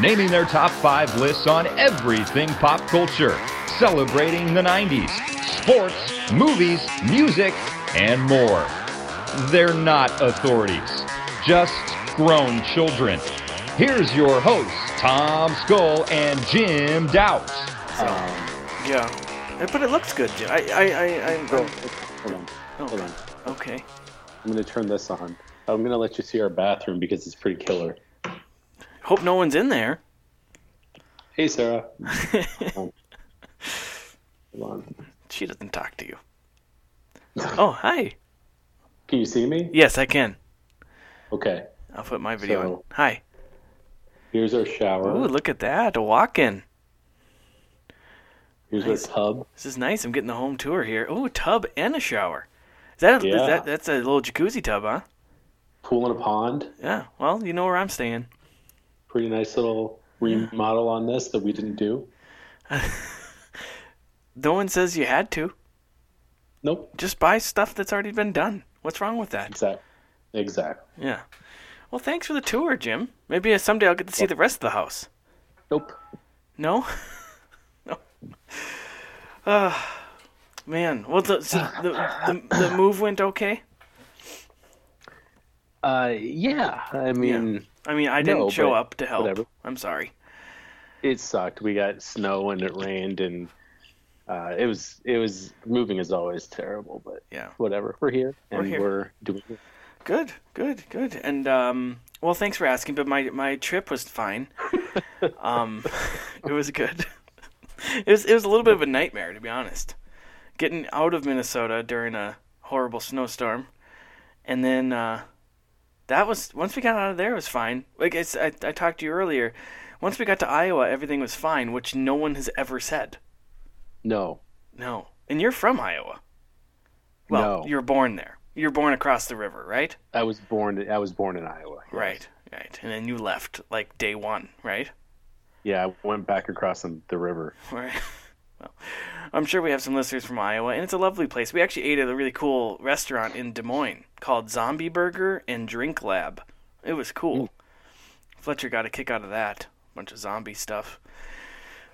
naming their top 5 lists on everything pop culture, celebrating the 90s, sports, movies, music, and more. They're not authorities, just grown children. Here's your hosts, Tom Skull and Jim Doubt. Yeah, Eh, but it looks good, Jim. I, I, I, I, Bro, I'm- hold on. Hold on. okay. I'm gonna turn this on. I'm gonna let you see our bathroom because it's pretty killer. Hope no one's in there. Hey, Sarah. Um, hold on. She doesn't talk to you. Oh, hi. Can you see me? Yes, I can. Okay. I'll put my video in. So- Hi. Here's our shower. Ooh, look at that. A walk-in. Here's nice. our tub. This is nice. I'm getting the home tour here. Ooh, a tub and a shower. Is that, a, is that that's a little jacuzzi tub, huh? Pool and a pond. Yeah. Well, you know where I'm staying. Pretty nice little remodel on this that we didn't do. No one says you had to. Nope. Just buy stuff that's already been done. What's wrong with that? Exact. Exactly. Yeah. Well, thanks for the tour, Jim. Maybe someday I'll get to see the rest of the house. Nope. No? no. Uh, man. Well, the, so the, the, the move went okay? Uh, yeah. I mean, I mean, I didn't No, show up to help. whatever. I'm sorry. it sucked. We got snow and it rained and uh, it was it was moving is always terrible, but Yeah. whatever. We're here We're and here. we're doing it. Good, good, good. And um, well, thanks for asking. But my my trip was fine. um, it was good. it was it was a little bit of a nightmare to be honest. Getting out of Minnesota during a horrible snowstorm, and then uh, that was once we got out of there it was fine. Like it's, I I talked to you earlier. Once we got to Iowa, everything was fine, which no one has ever said. No. No, and you're from Iowa. Well, No. you were born there. You were born across the river, right? I was born I was born in Iowa. yes. Right, right. And then you left like day one, right? Yeah, I went back across the river. Right. Well, I'm sure we have some listeners from Iowa, and it's a lovely place. We actually ate at a really cool restaurant in Des Moines called Zombie Burger and Drink Lab. It was cool. Fletcher got a kick out of that. bunch of zombie stuff.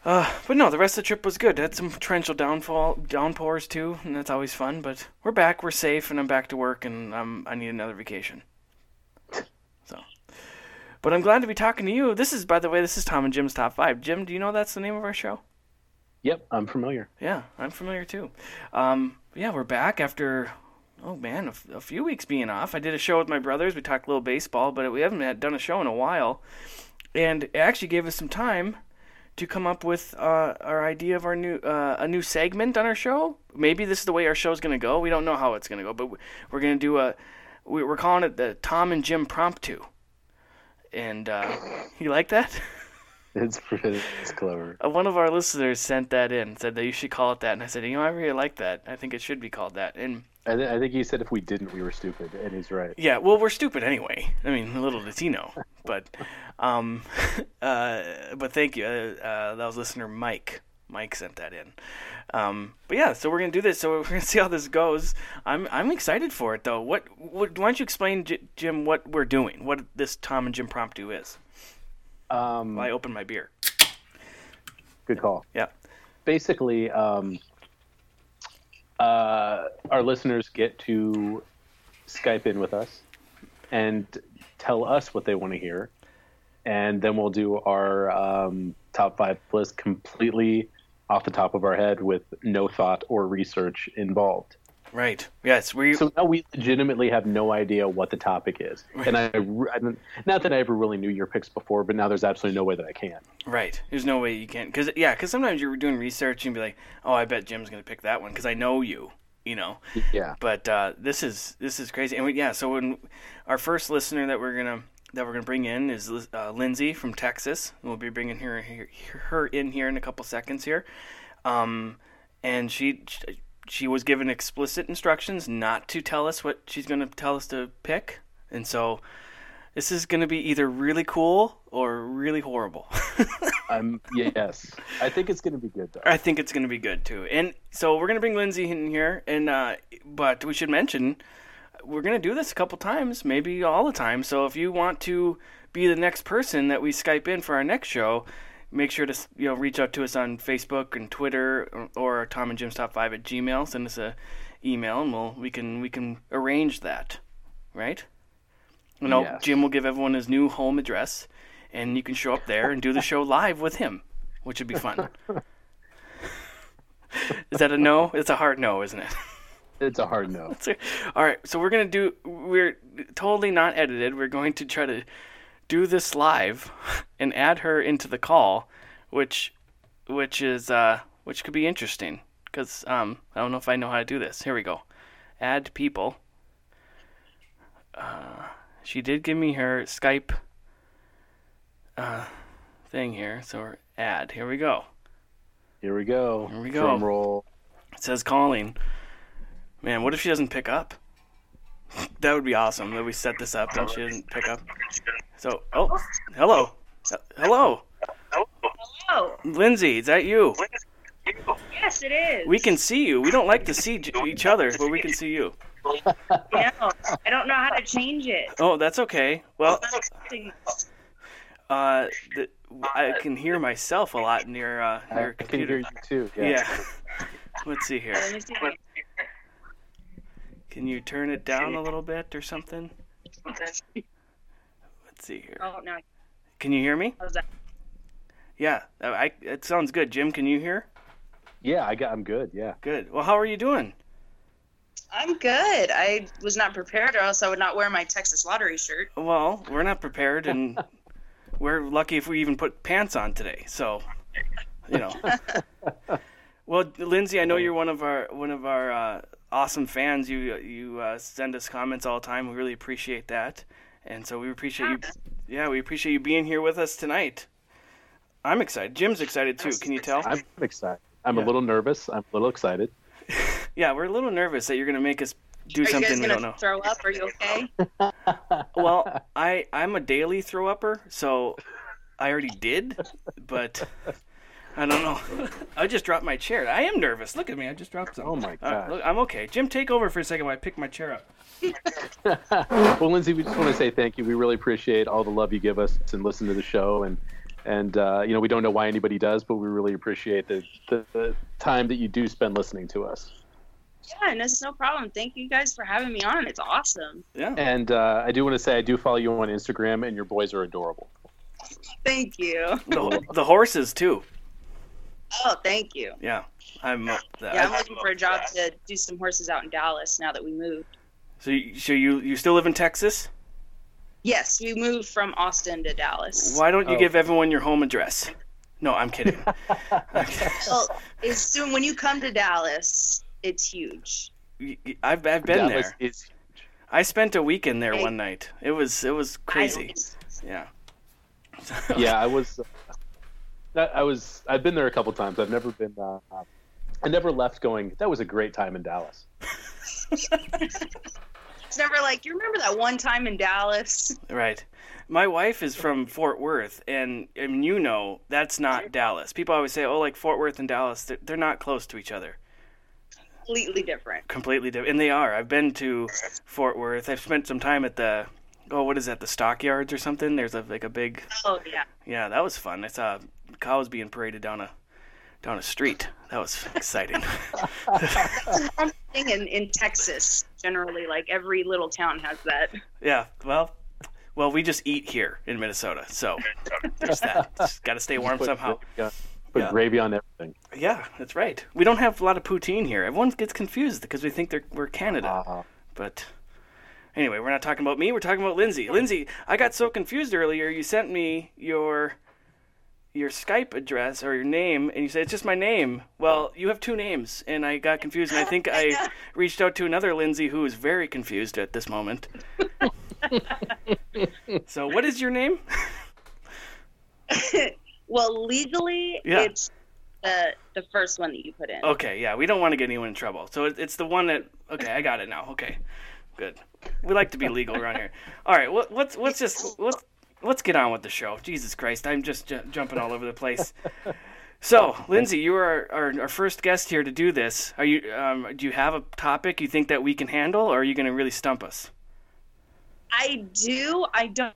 Uh, but no, the rest of the trip was good. Had some torrential downfall, downpours too, and that's always fun. But we're back, we're safe, and I'm back to work, and I'm, I need another vacation. So, but I'm glad to be talking to you. This is, by the way, this is Tom and Jim's top five. Jim, do you know that's the name of our show? Yep, I'm familiar. Yeah, I'm familiar too. Um, yeah, we're back after, oh man, a, few weeks being off. I did a show with my brothers. We talked a little baseball, but we haven't had, done a show in a while. And it actually gave us some time to come up with uh, our idea of our new uh, a new segment on our show. Maybe this is the way our show's going to go. We don't know how it's going to go, but we're going to do a. we- We're calling it the Tom and Jim Promptu. And uh, you like that? It's it's clever. Uh, one of our listeners sent that in, said that you should call it that, and I said, you know, I really like that. I think it should be called that. And I, th- I think he said if we didn't, we were stupid, and he's right. yeah, well, we're stupid anyway. I mean, little does he know. But, um, uh, but thank you. Uh, uh, that was listener Mike. Mike sent that in. Um, but yeah, so we're gonna do this. So we're gonna see how this goes. I'm I'm excited for it though. What, what why don't you explain, J- Jim, what we're doing? What this Tom and Jim Promptu is? Um, While I open my beer. good call. Yeah. basically, um, uh, our listeners get to Skype in with us and tell us what they want to hear, and then we'll do our um, top five list completely off the top of our head with no thought or research involved. Right. Yes. We. So now we legitimately have no idea what the topic is, and I, I don't- that I ever really knew your picks before, but now there's absolutely no way that I can. Right. There's no way you can, cause yeah, cause sometimes you're doing research and be like, oh, I bet Jim's gonna pick that one, cause I know you, you know. Yeah. But uh, this is this is crazy, and we, yeah. So when our first listener that we're gonna that we're going to bring in is uh, Lindsay from Texas. We'll be bringing her, her her in here in a couple seconds here. Um, and she she was given explicit instructions not to tell us what she's going to tell us to pick. And so this is going to be either really cool or really horrible. I'm yes. I think it's going to be good though. I think it's going to be good too. And so we're going to bring Lindsay in here, and uh, but we should mention we're going to do this a couple times, maybe all the time. So if you want to be the next person that we Skype in for our next show, make sure to you know reach out to us on Facebook and Twitter or, or Tom and Jim's Top Five at Gmail. Send us a email, and we'll we can we can arrange that, right? You know, Yes. Jim will give everyone his new home address, and you can show up there and do the show live with him, which would be fun. Is that a no? It's a hard no, isn't it? It's a hard no. All right, so we're gonna do. We're totally not edited. We're going to try to do this live and add her into the call, which, which is uh, which could be interesting because um, I don't know if I know how to do this. Here we go. Add people. Uh, she did give me her Skype uh, thing here, so add. Here we go. Here we go. Here we go. Drum roll. It says calling. Man, what if she doesn't pick up? That would be awesome that we set this up and she doesn't pick up. So, oh, hello. Hello. Oh, Lindsay, is that you? yes, it is. We can see you. We don't like to see j- each other, but we can see you. No, I don't know how to change it. Oh, that's okay. Well, uh, the, I can hear myself a lot near uh, I your can computer. hear you too. Yeah. Let's see here. Let me see. Can you turn it down a little bit or something? Let's see here. Oh no, Can you hear me? how's that? Yeah, I, I, it sounds good. Jim, can you hear? Yeah, I got. I'm good. Yeah. Good. Well, how are you doing? I'm good. I was not prepared, or else I would not wear my Texas Lottery shirt. Well, we're not prepared, and we're lucky if we even put pants on today. So, you know. well, Lindsay, I know you're one of our one of our uh, awesome fans. You you uh, send us comments all the time. We really appreciate that, and so we appreciate you. Yeah, we appreciate you being here with us tonight. I'm excited. Jim's excited too. Can you tell? I'm excited. I'm Yeah. a little nervous. I'm a little excited. Yeah, we're a little nervous that you're going to make us do Are you something guys we don't gonna know. throw up? Are you okay? Well, I I'm a daily throw upper, so I already did, but I don't know. I just dropped my chair. I am nervous. Look at me. I just dropped something. Oh my Uh, God. look, I'm okay. Jim, take over for a second while I pick my chair up. Well, Lindsay, we just want to say thank you. We really appreciate all the love you give us and listen to the show. And and uh, you know, we don't know why anybody does, but we really appreciate the, the, the time that you do spend listening to us. yeah, and it's no problem. Thank you guys for having me on. It's awesome. Yeah. And uh, I do want to say I do follow you on Instagram, and your boys are adorable. Thank you. The, the horses too. Oh, thank you. Yeah. I'm. Uh, Yeah, I'm looking for a job to do some horses out in Dallas now that we moved. so you, so you you still live in Texas? Yes, we moved from Austin to Dallas. Why don't you Oh. give everyone your home address? No, I'm kidding. Okay. Well, it's soon when you come to Dallas, it's huge. Y- y- I've I've been Dallas there. is I spent a weekend there Hey. one night. It was it was crazy. Yeah. yeah, I was. Uh, I was. I've been there a couple times. I've never been. Uh, I never left going. That was a great time in Dallas. It's never like you remember that one time in Dallas. Right. My wife is from Fort Worth, and, and you know that's not Dallas. People always say, "Oh, like Fort Worth and Dallas, they're, they're not close to each other. Completely different. Completely different." And they are. I've been to Fort Worth. I've spent some time at the oh, what is that? The stockyards or something? There's a like a big Oh yeah. yeah. That was fun. I saw cows being paraded down a down a street. That was exciting. One thing in, in Texas, generally, like every little town has that. yeah. Well. Well, we just eat here in Minnesota, so there's that. Just got to stay warm Put somehow. gravy on- Put Yeah. gravy on everything. Yeah, that's right. We don't have a lot of poutine here. Everyone gets confused because we think they're, we're Canada. Uh, But anyway, we're not talking about me. We're talking about Lindsay. Lindsay, I got so confused earlier. You sent me your your Skype address or your name, and you say it's just my name. Well, you have two names, and I got confused. And I think I reached out to another Lindsay who is very confused at this moment. so, what is your name? well, legally, Yeah. it's the the first one that you put in. Okay, yeah, we don't want to get anyone in trouble. So it, it's the one that. Okay, I got it now. Okay, good. We like to be legal around here. All right, what, let's let's just let's let's get on with the show. Jesus Christ, I'm just ju- jumping all over the place. So, Lindsay, you are our, our first guest here to do this. Are you? Um, do you have a topic you think that we can handle, or are you going to really stump us? I do. I don't,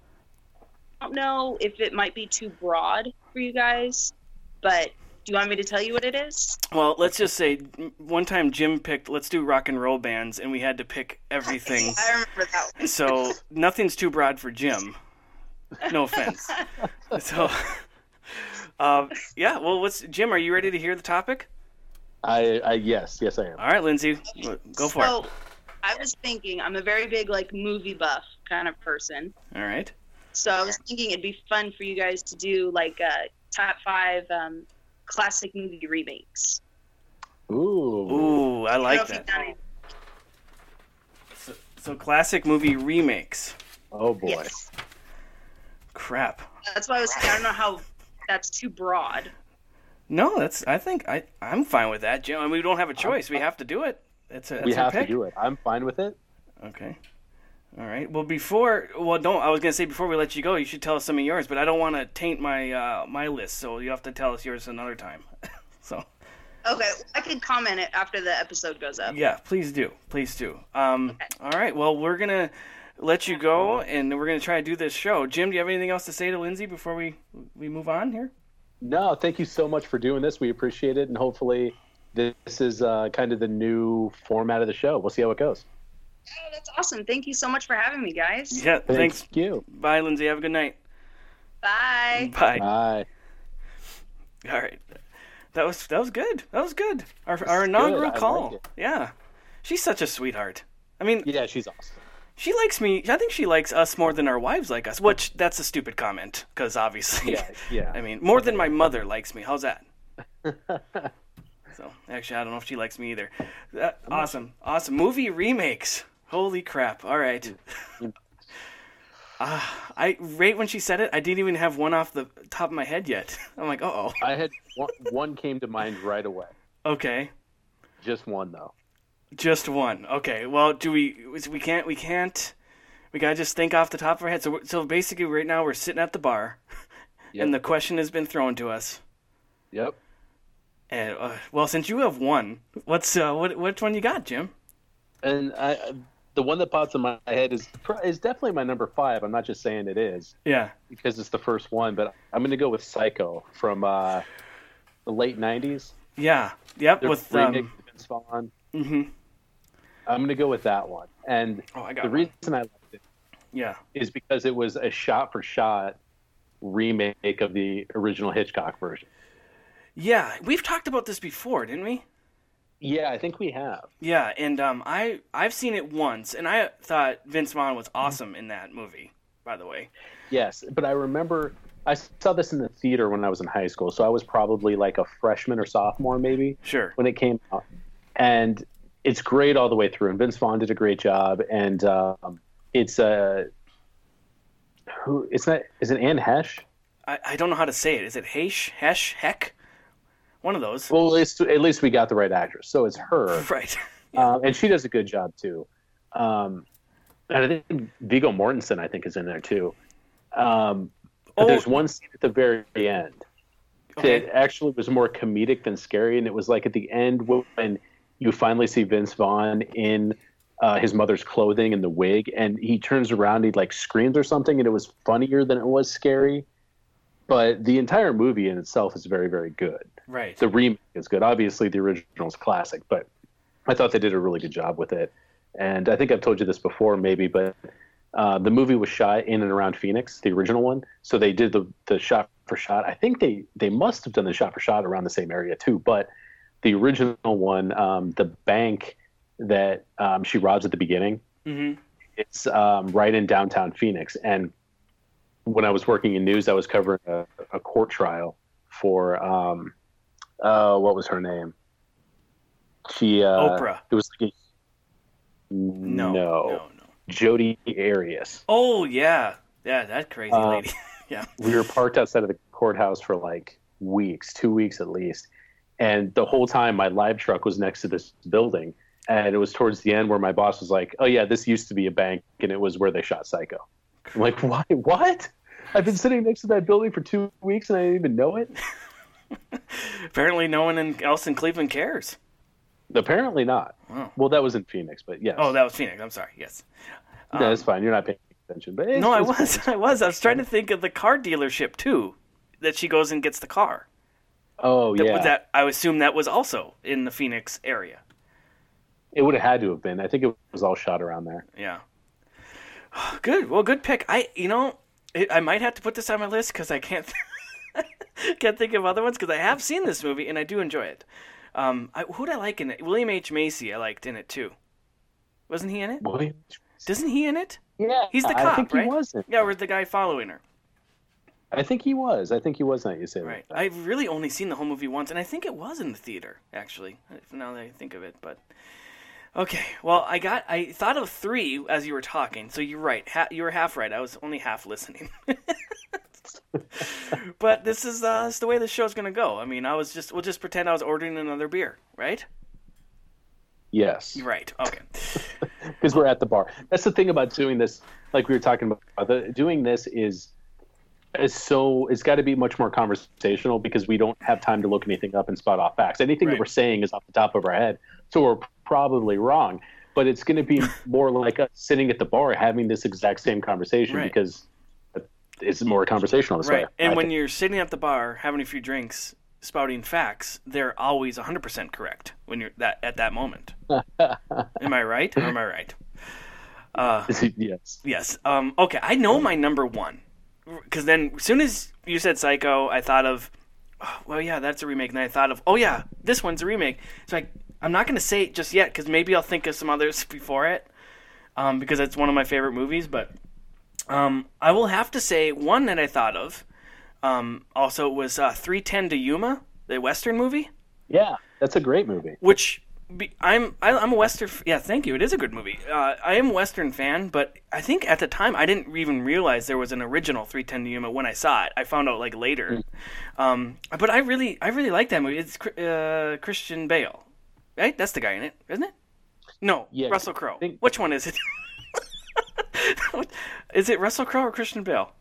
don't know if it might be too broad for you guys, but do you want me to tell you what it is? Well, let's just say one time Jim picked. Let's do rock and roll bands, and we had to pick everything. I remember that one. so nothing's too broad for Jim. No offense. so, um, yeah. Well, what's Jim? Are you ready to hear the topic? I, I yes, yes, I am. All right, Lindsay, go for it. so, I was thinking, I'm a very big like movie buff kind of person. All right. So I was thinking it'd be fun for you guys to do like uh, top five um, classic movie remakes. Ooh. Ooh, I I don't know like if you've that. So, so classic movie remakes. Oh boy. Yes. Crap. That's why I was. Saying, I don't know how that's too broad. No, that's. I think I. I'm fine with that, Jim. I mean, we don't have a choice. We have to do it. It's a. That's we our have pick. to do it. I'm fine with it. Okay. All right. Well, before well, don't. I was gonna say before we let you go, you should tell us some of yours, but I don't want to taint my uh, my list, so you have to tell us yours another time. so Okay, I can comment it after the episode goes up. yeah, please do, please do. Um. All right. Well, we're gonna let you go, and we're gonna try to do this show. Jim, do you have anything else to say to Lindsay before we we move on here? No, thank you so much for doing this. We appreciate it, and hopefully, this is uh, kind of the new format of the show. We'll see how it goes. Oh, that's awesome. Thank you so much for having me, guys. Yeah. Thank Thanks. you. Bye, Lindsay. Have a good night. Bye. Bye. Bye. All right. That was that was good. That was good. Our our good. inaugural I like call. it. Yeah. She's such a sweetheart. I mean, Yeah, she's awesome. She likes me. I think she likes us more than our wives like us. Which that's a stupid comment because obviously, Yeah, yeah. I mean, more than my mother likes me. How's that? so actually, I don't know if she likes me either. That, awesome, awesome movie remakes. Holy crap! All right. Uh, I right when she said it, I didn't even have one off the top of my head yet. I'm like, uh oh. I had one, one came to mind right away. Okay. Just one though. Just one. Okay. Well, do we? We can't. We can't. We gotta just think off the top of our head. So, so basically, right now we're sitting at the bar, Yep. and the question has been thrown to us. Yep. And uh, well, since you have one, what's uh, what? Which one you got, Jim? And I, the one that pops in my head is is definitely my number five. I'm not just saying it is Yeah. because it's the first one, but I'm going to go with Psycho from uh, the late '90s. Yeah. Yep. The with um. of Vince Vaughn. hmm I'm going to go with that one. And Oh, the one. reason I liked it Yeah. is because it was a shot-for-shot remake of the original Hitchcock version. Yeah. We've talked about this before, didn't we? Yeah, I think we have. Yeah. And um, I I've seen it once, and I thought Vince Vaughn was awesome in that movie. By the way. Yes, but I remember I saw this in the theater when I was in high school, so I was probably like a freshman or sophomore, maybe. Sure. when it came out, and it's great all the way through. And Vince Vaughn did a great job, and um, it's uh, who? It's not. Is it Anne Hesh? I, I don't know how to say it. Is it Hesh? Hesh? Heck? One of those. Well, at least at least we got the right actress, so it's her, Right. um, and she does a good job too. Um, and I think Viggo Mortensen, I think, is in there too. Um, but Oh. there's one scene at the very end Okay. that actually was more comedic than scary, and it was like at the end when you finally see Vince Vaughn in uh, his mother's clothing and the wig, and he turns around, he like screams or something, and it was funnier than it was scary. But the entire movie in itself is very, very good. Right. The remake is good. Obviously, the original is classic, but I thought they did a really good job with it. And I think I've told you this before, maybe, but uh, the movie was shot in and around Phoenix, the original one. So they did the, the shot for shot. I think they, they must have done the shot for shot around the same area too. But the original one, um, the bank that um, she robs at the beginning, hmm it's um, right in downtown Phoenix. And when I was working in news, I was covering a, a court trial for um, uh, what was her name? She uh, Oprah. It was like a, No. no, No. No. Jodi Arias. Oh yeah, yeah, that crazy Uh, lady. yeah. We were parked outside of the courthouse for like weeks, two weeks at least, and the whole time my live truck was next to this building, and it was towards the end where my boss was like, "Oh yeah, this used to be a bank, and it was where they shot Psycho." I'm like, "Why? What?" I've been sitting next to that building for two weeks and I didn't even know it. Apparently, no one in, else in Cleveland cares. Apparently not. Wow. Well, that was in Phoenix, but yes. Oh, that was Phoenix. I'm sorry. Yes. no, that's um, fine. You're not paying attention. But it's, No, I it's was. I was. I was trying to think of the car dealership too. That she goes and gets the car. Oh That, yeah, that I assume that was also in the Phoenix area. it would have had to have been. I think it was all shot around there. Yeah. Good. Well, good pick. I, you know, it, I might have to put this on my list because I can't can't think of other ones because I have seen this movie and I do enjoy it. Um, I, who'd I like in it? William H Macy. I liked in it too. Wasn't he in it? William. Doesn't he in it? Yeah, He's the I cop, think right? wasn't. Yeah, or the guy following her. I think he was. I think he was. Not you say that. Right. I've really only seen the whole movie once, and I think it was in the theater, actually. Now that I think of it, but okay. Well, I got. I thought of three as you were talking, so you're right. Ha- you were half right. I was only half listening. but this is uh, this is the way the show's gonna go. I mean, I was just we'll just pretend I was ordering another beer, right? Yes, Right. Okay. because we're at the bar. That's the thing about doing this. Like we were talking about, the, doing this is is so it's got to be much more conversational because we don't have time to look anything up and spot off facts. Anything Right. that we're saying is off the top of our head, so we're probably wrong. But it's going to be more like us sitting at the bar having this exact same conversation Right. because it's more conversational. This Right. way. And I when think. you're sitting at the bar having a few drinks, spouting facts, they're always 100% correct when you're that at that moment. am I right? Or am I right? Uh, yes, yes. Um, okay, I know my number one. Because then, as soon as you said Psycho, I thought of, oh, well, yeah, that's a remake. And then I thought of, oh, yeah, this one's a remake. So I, I'm not going to say it just yet because maybe I'll think of some others before it um, because it's one of my favorite movies. But um, I will have to say one that I thought of. Um, also, was uh, 310 to Yuma, the Western movie, yeah, that's a great movie. which be, I'm I, I'm a Western. f- Yeah, thank you. It is a good movie. Uh, I am a Western fan, but I think at the time I didn't even realize there was an original 310 to Yuma when I saw it. I found out like later. Um, but I really I really like that movie. It's uh, Christian Bale, right? That's the guy in it, isn't it? No, Yeah, Russell Crowe. think- Which one is it? is it Russell Crowe or Christian Bale?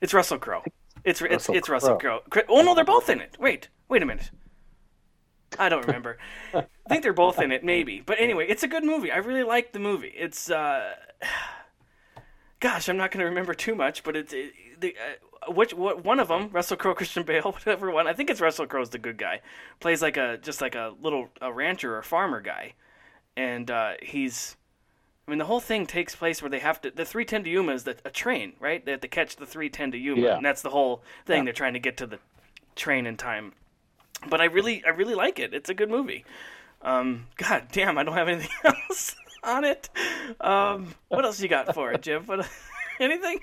It's Russell Crowe. It's it's Russell it's Russell Crowe. Crowe. Oh no, they're both in it. Wait, wait a minute. I don't remember. I think they're both in it, maybe. But anyway, it's a good movie. I really like the movie. It's uh, gosh, I'm not going to remember too much, but it's it, the uh, which what, one of them, Russell Crowe, Christian Bale, whatever one. I think it's Russell Crowe's the good guy. Plays like a just like a little a rancher or farmer guy, and uh, he's. I mean, the whole thing takes place where they have to. The 310 to Yuma is the, a train, right? They have to catch the 310 to Yuma, Yeah. and that's the whole thing. They're trying to get to the train in time. But I really, I really like it. It's a good movie. Um, God damn, I don't have anything else on it. Um, what else you got for it, Jim? What, anything?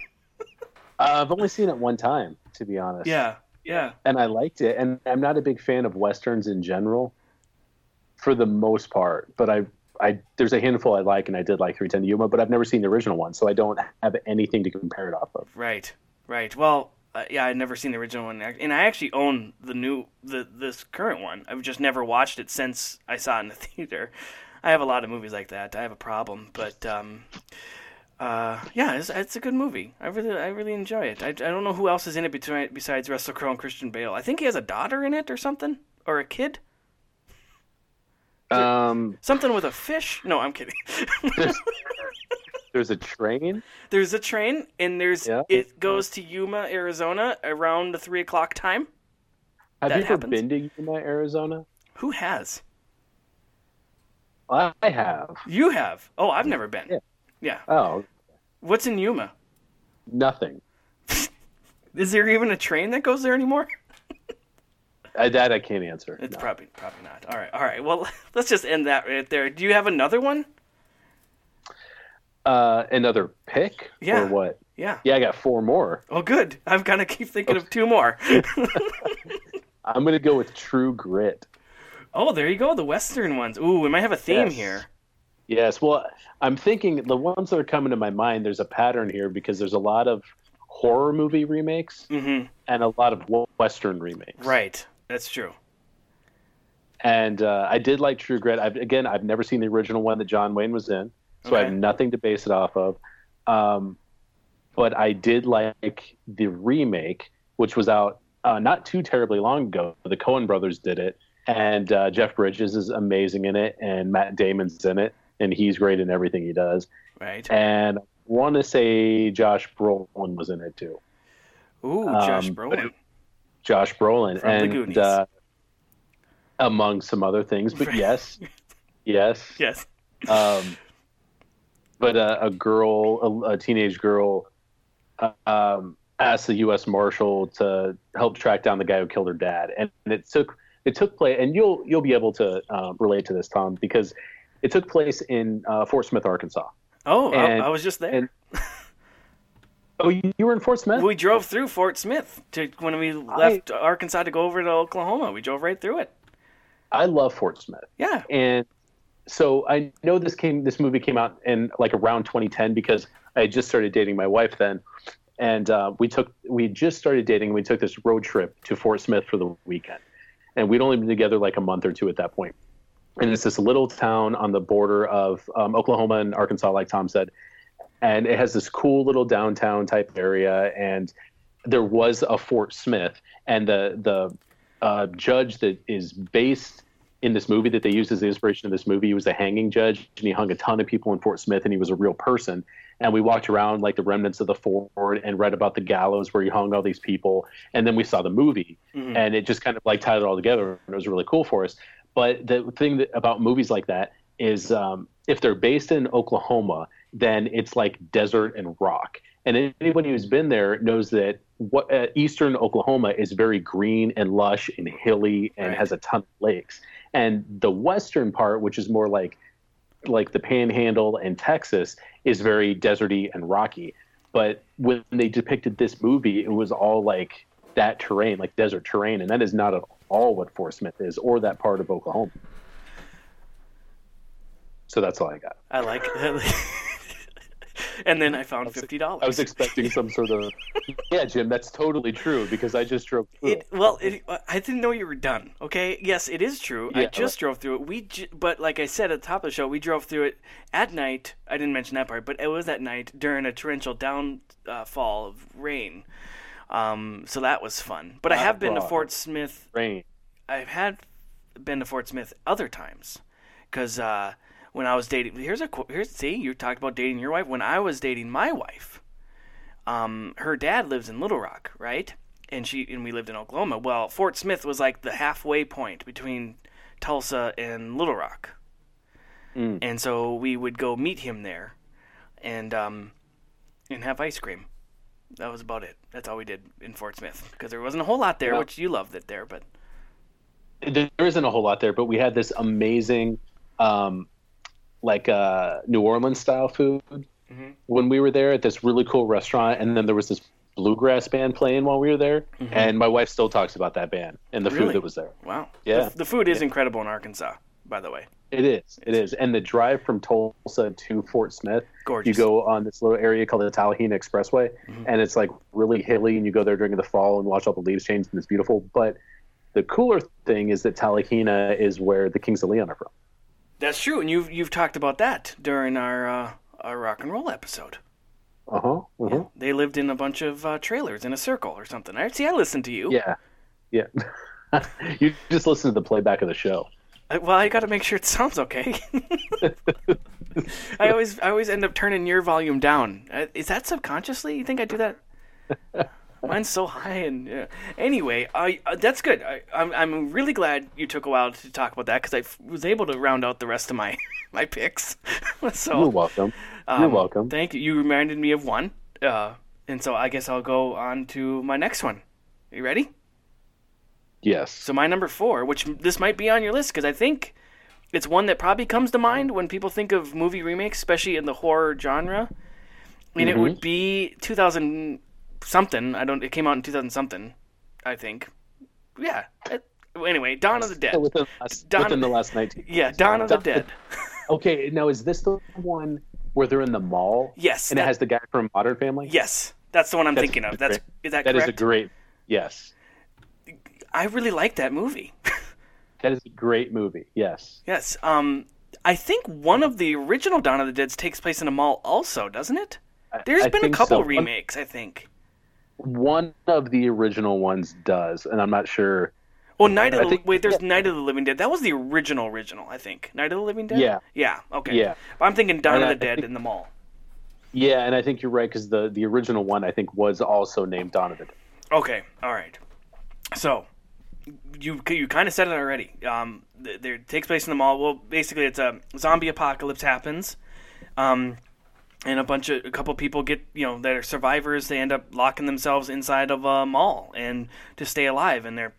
Uh, I've only seen it one time, to be honest. Yeah, yeah. and I liked it. And I'm not a big fan of westerns in general, for the most part. But I, I there's a handful I like, and I did like 310 to Yuma, but I've never seen the original one, so I don't have anything to compare it off of. Right, right. Well, uh, yeah, I'd never seen the original one, and I actually own the new, the this current one. I've just never watched it since I saw it in the theater. I have a lot of movies like that. I have a problem, but um, uh, yeah, it's, it's a good movie. I really, I really enjoy it. I, I don't know who else is in it between, besides Russell Crowe and Christian Bale. I think he has a daughter in it or something, or a kid. Um, Something with a fish? No, I'm kidding. there's a train. there's a train, and there's Yeah. it goes to Yuma, Arizona, around the three o'clock time. Have That you ever happens. been to Yuma, Arizona? Who has? I have. You have. Oh, I've never been. Yeah. Yeah. Oh, What's in Yuma? nothing. Is there even a train that goes there anymore? I, that I can't answer. It's No. probably probably not. All right, all right. Well, let's just end that right there. Do you have another one? Uh, another pick Yeah. or what? Yeah. Yeah, I got four more. Oh, good. I'm gonna keep thinking of two more. I'm gonna go with True Grit. oh, there you go. The Western ones. Ooh, we might have a theme Yes. here. Yes, well, I'm thinking the ones that are coming to my mind. There's a pattern here because there's a lot of horror movie remakes Mm-hmm. and a lot of western remakes. Right. That's true. And uh, I did like True Grit. I've, again, I've never seen the original one that John Wayne was in, so I have nothing to base it off of. Um, but I did like the remake, which was out uh, not too terribly long ago. The Coen brothers did it, and uh, Jeff Bridges is amazing in it, and Matt Damon's in it, and he's great in everything he does. Right. And I want to say Josh Brolin was in it too. Ooh, Josh um, Brolin. Josh Brolin, From and uh, among some other things. But Right. yes, yes, Yes. um, but uh, a girl, a, a teenage girl, um, asked the U.S. Marshal to help track down the guy who killed her dad, and, and it took it took place, and you'll you'll be able to um, relate to this, Tom, because it took place in uh, Fort Smith, Arkansas. Oh, I, And- I was just there. and- Oh, you, you were in Fort Smith? we drove through Fort Smith to when we left Arkansas to go over to Oklahoma. We drove right through it. I love Fort Smith. Yeah. and so I know this came this movie came out in like around 2010 because I just started dating my wife then, and uh, we took we just started dating. We took this road trip to Fort Smith for the weekend, and we'd only been together like a month or two at that point. And it's this little town on the border of um, Oklahoma and Arkansas, like Tom said, and it has this cool little downtown type area. And there was a Fort Smith, and the the uh, judge that is based in this movie that they used as the inspiration of this movie. He was a hanging judge, and he hung a ton of people in Fort Smith, and he was a real person. And we walked around like the remnants of the fort and read about the gallows where he hung all these people. And then we saw the movie, Mhm. and it just kind of like tied it all together, and it was really cool for us. But the thing that, about movies like that is um, if they're based in Oklahoma, then it's like desert and rock. And anybody who's been there knows that what uh, eastern Oklahoma is very green and lush and hilly and Right. has a ton of lakes. And the western part, which is more like like the Panhandle and Texas, is very deserty and rocky. But when they depicted this movie, it was all like that terrain, like desert terrain, and that is not at all what Fort Smith is, or that part of Oklahoma. So that's all I got. I like and then I found fifty dollars. I was expecting some sort of yeah, Jim. That's totally true because I just drove through. It, well, it, I didn't know you were done. Okay, yes, it is true. I Yeah, just drove through it. We, j- but like I said at the top of the show, we drove through it at night. I didn't mention that part, but it was at night during a torrential downfall of rain. Um, so that was fun. But I have been to. Fort Smith. Rain. I've had been to Fort Smith other times, because uh, when I was dating, here's a here's see you talked about dating your wife. When I was dating my wife, um, her dad lives in Little Rock, right? And she and we lived in Oklahoma. Well, Fort Smith was like the halfway point between Tulsa and Little Rock, Mm. and so we would go meet him there, and um, and have ice cream. That was about it. That's all we did in Fort Smith because there wasn't a whole lot there, Yeah. which you loved it there, but there isn't a whole lot there, but we had this amazing, um, like uh, New Orleans style food Mhm. when we were there at this really cool restaurant, and then there was this bluegrass band playing while we were there, and my wife still talks about that band and the Mm-hmm. Really? food that was there. Wow. Yeah. The, the food is incredible in Arkansas, by the way. It is, it is, and the drive from Tulsa to Fort Smith, Gorgeous. you go on this little area called the Talihina Expressway, Mhm. and it's like really hilly, and you go there during the fall and watch all the leaves change, and it's beautiful. But the cooler thing is that Talihina is where the Kings of Leon are from. That's true, and you've you've talked about that during our uh, our rock and roll episode. Uh huh. Uh-huh. They lived in a bunch of uh, trailers in a circle or something. I see. I listened to you. Yeah, yeah. you just listen to the playback of the show. I, well, I got to make sure it sounds okay. I always I always end up turning your volume down. Uh, Is that subconsciously? You think I do that? Mine's so high, and uh, anyway, I uh, that's good. I, I'm I'm really glad you took a while to talk about that because I f- was able to round out the rest of my my picks. so You're welcome. You're um, welcome. Thank you. You reminded me of one, uh, and so I guess I'll go on to my next one. Are you ready? yes. So my number four, which this might be on your list because I think it's one that probably comes to mind when people think of movie remakes, especially in the horror genre. And it would be 2000 something. I don't. It came out in 2000 something, I think. Yeah. It- anyway, Dawn of the Dead. within, the last, Don- within the last 19. Yeah, Dawn of the Dead. Okay, now is this the one where they're in the mall? Yes, and that- it has the guy from Modern Family. Yes, that's the one I'm That's thinking of. That's great. is that That is correct? a great. Yes, I really like that movie. that is a great movie. Yes. yes. Um, I think one of the original Dawn of the Dead's takes place in a mall, also, doesn't it? There's I been a couple so. Remakes, I think. One of the original ones does, and I'm not sure. Well, Night of the think- wait, there's Night of the Living Dead. That was the original original, I think. Night of the Living Dead. Yeah. Yeah. Okay. Yeah. But I'm thinking Dawn And of the I Dead think- in the mall. Yeah, and I think you're right because the the original one I think was also named Dawn of the Dead. Okay. All right. So you you kind of said it already. Um, there it takes place in the mall. Well, basically, it's a zombie apocalypse happens. Um, and a bunch of a couple people get you know that are survivors. They end up locking themselves inside of a mall and to stay alive, and they're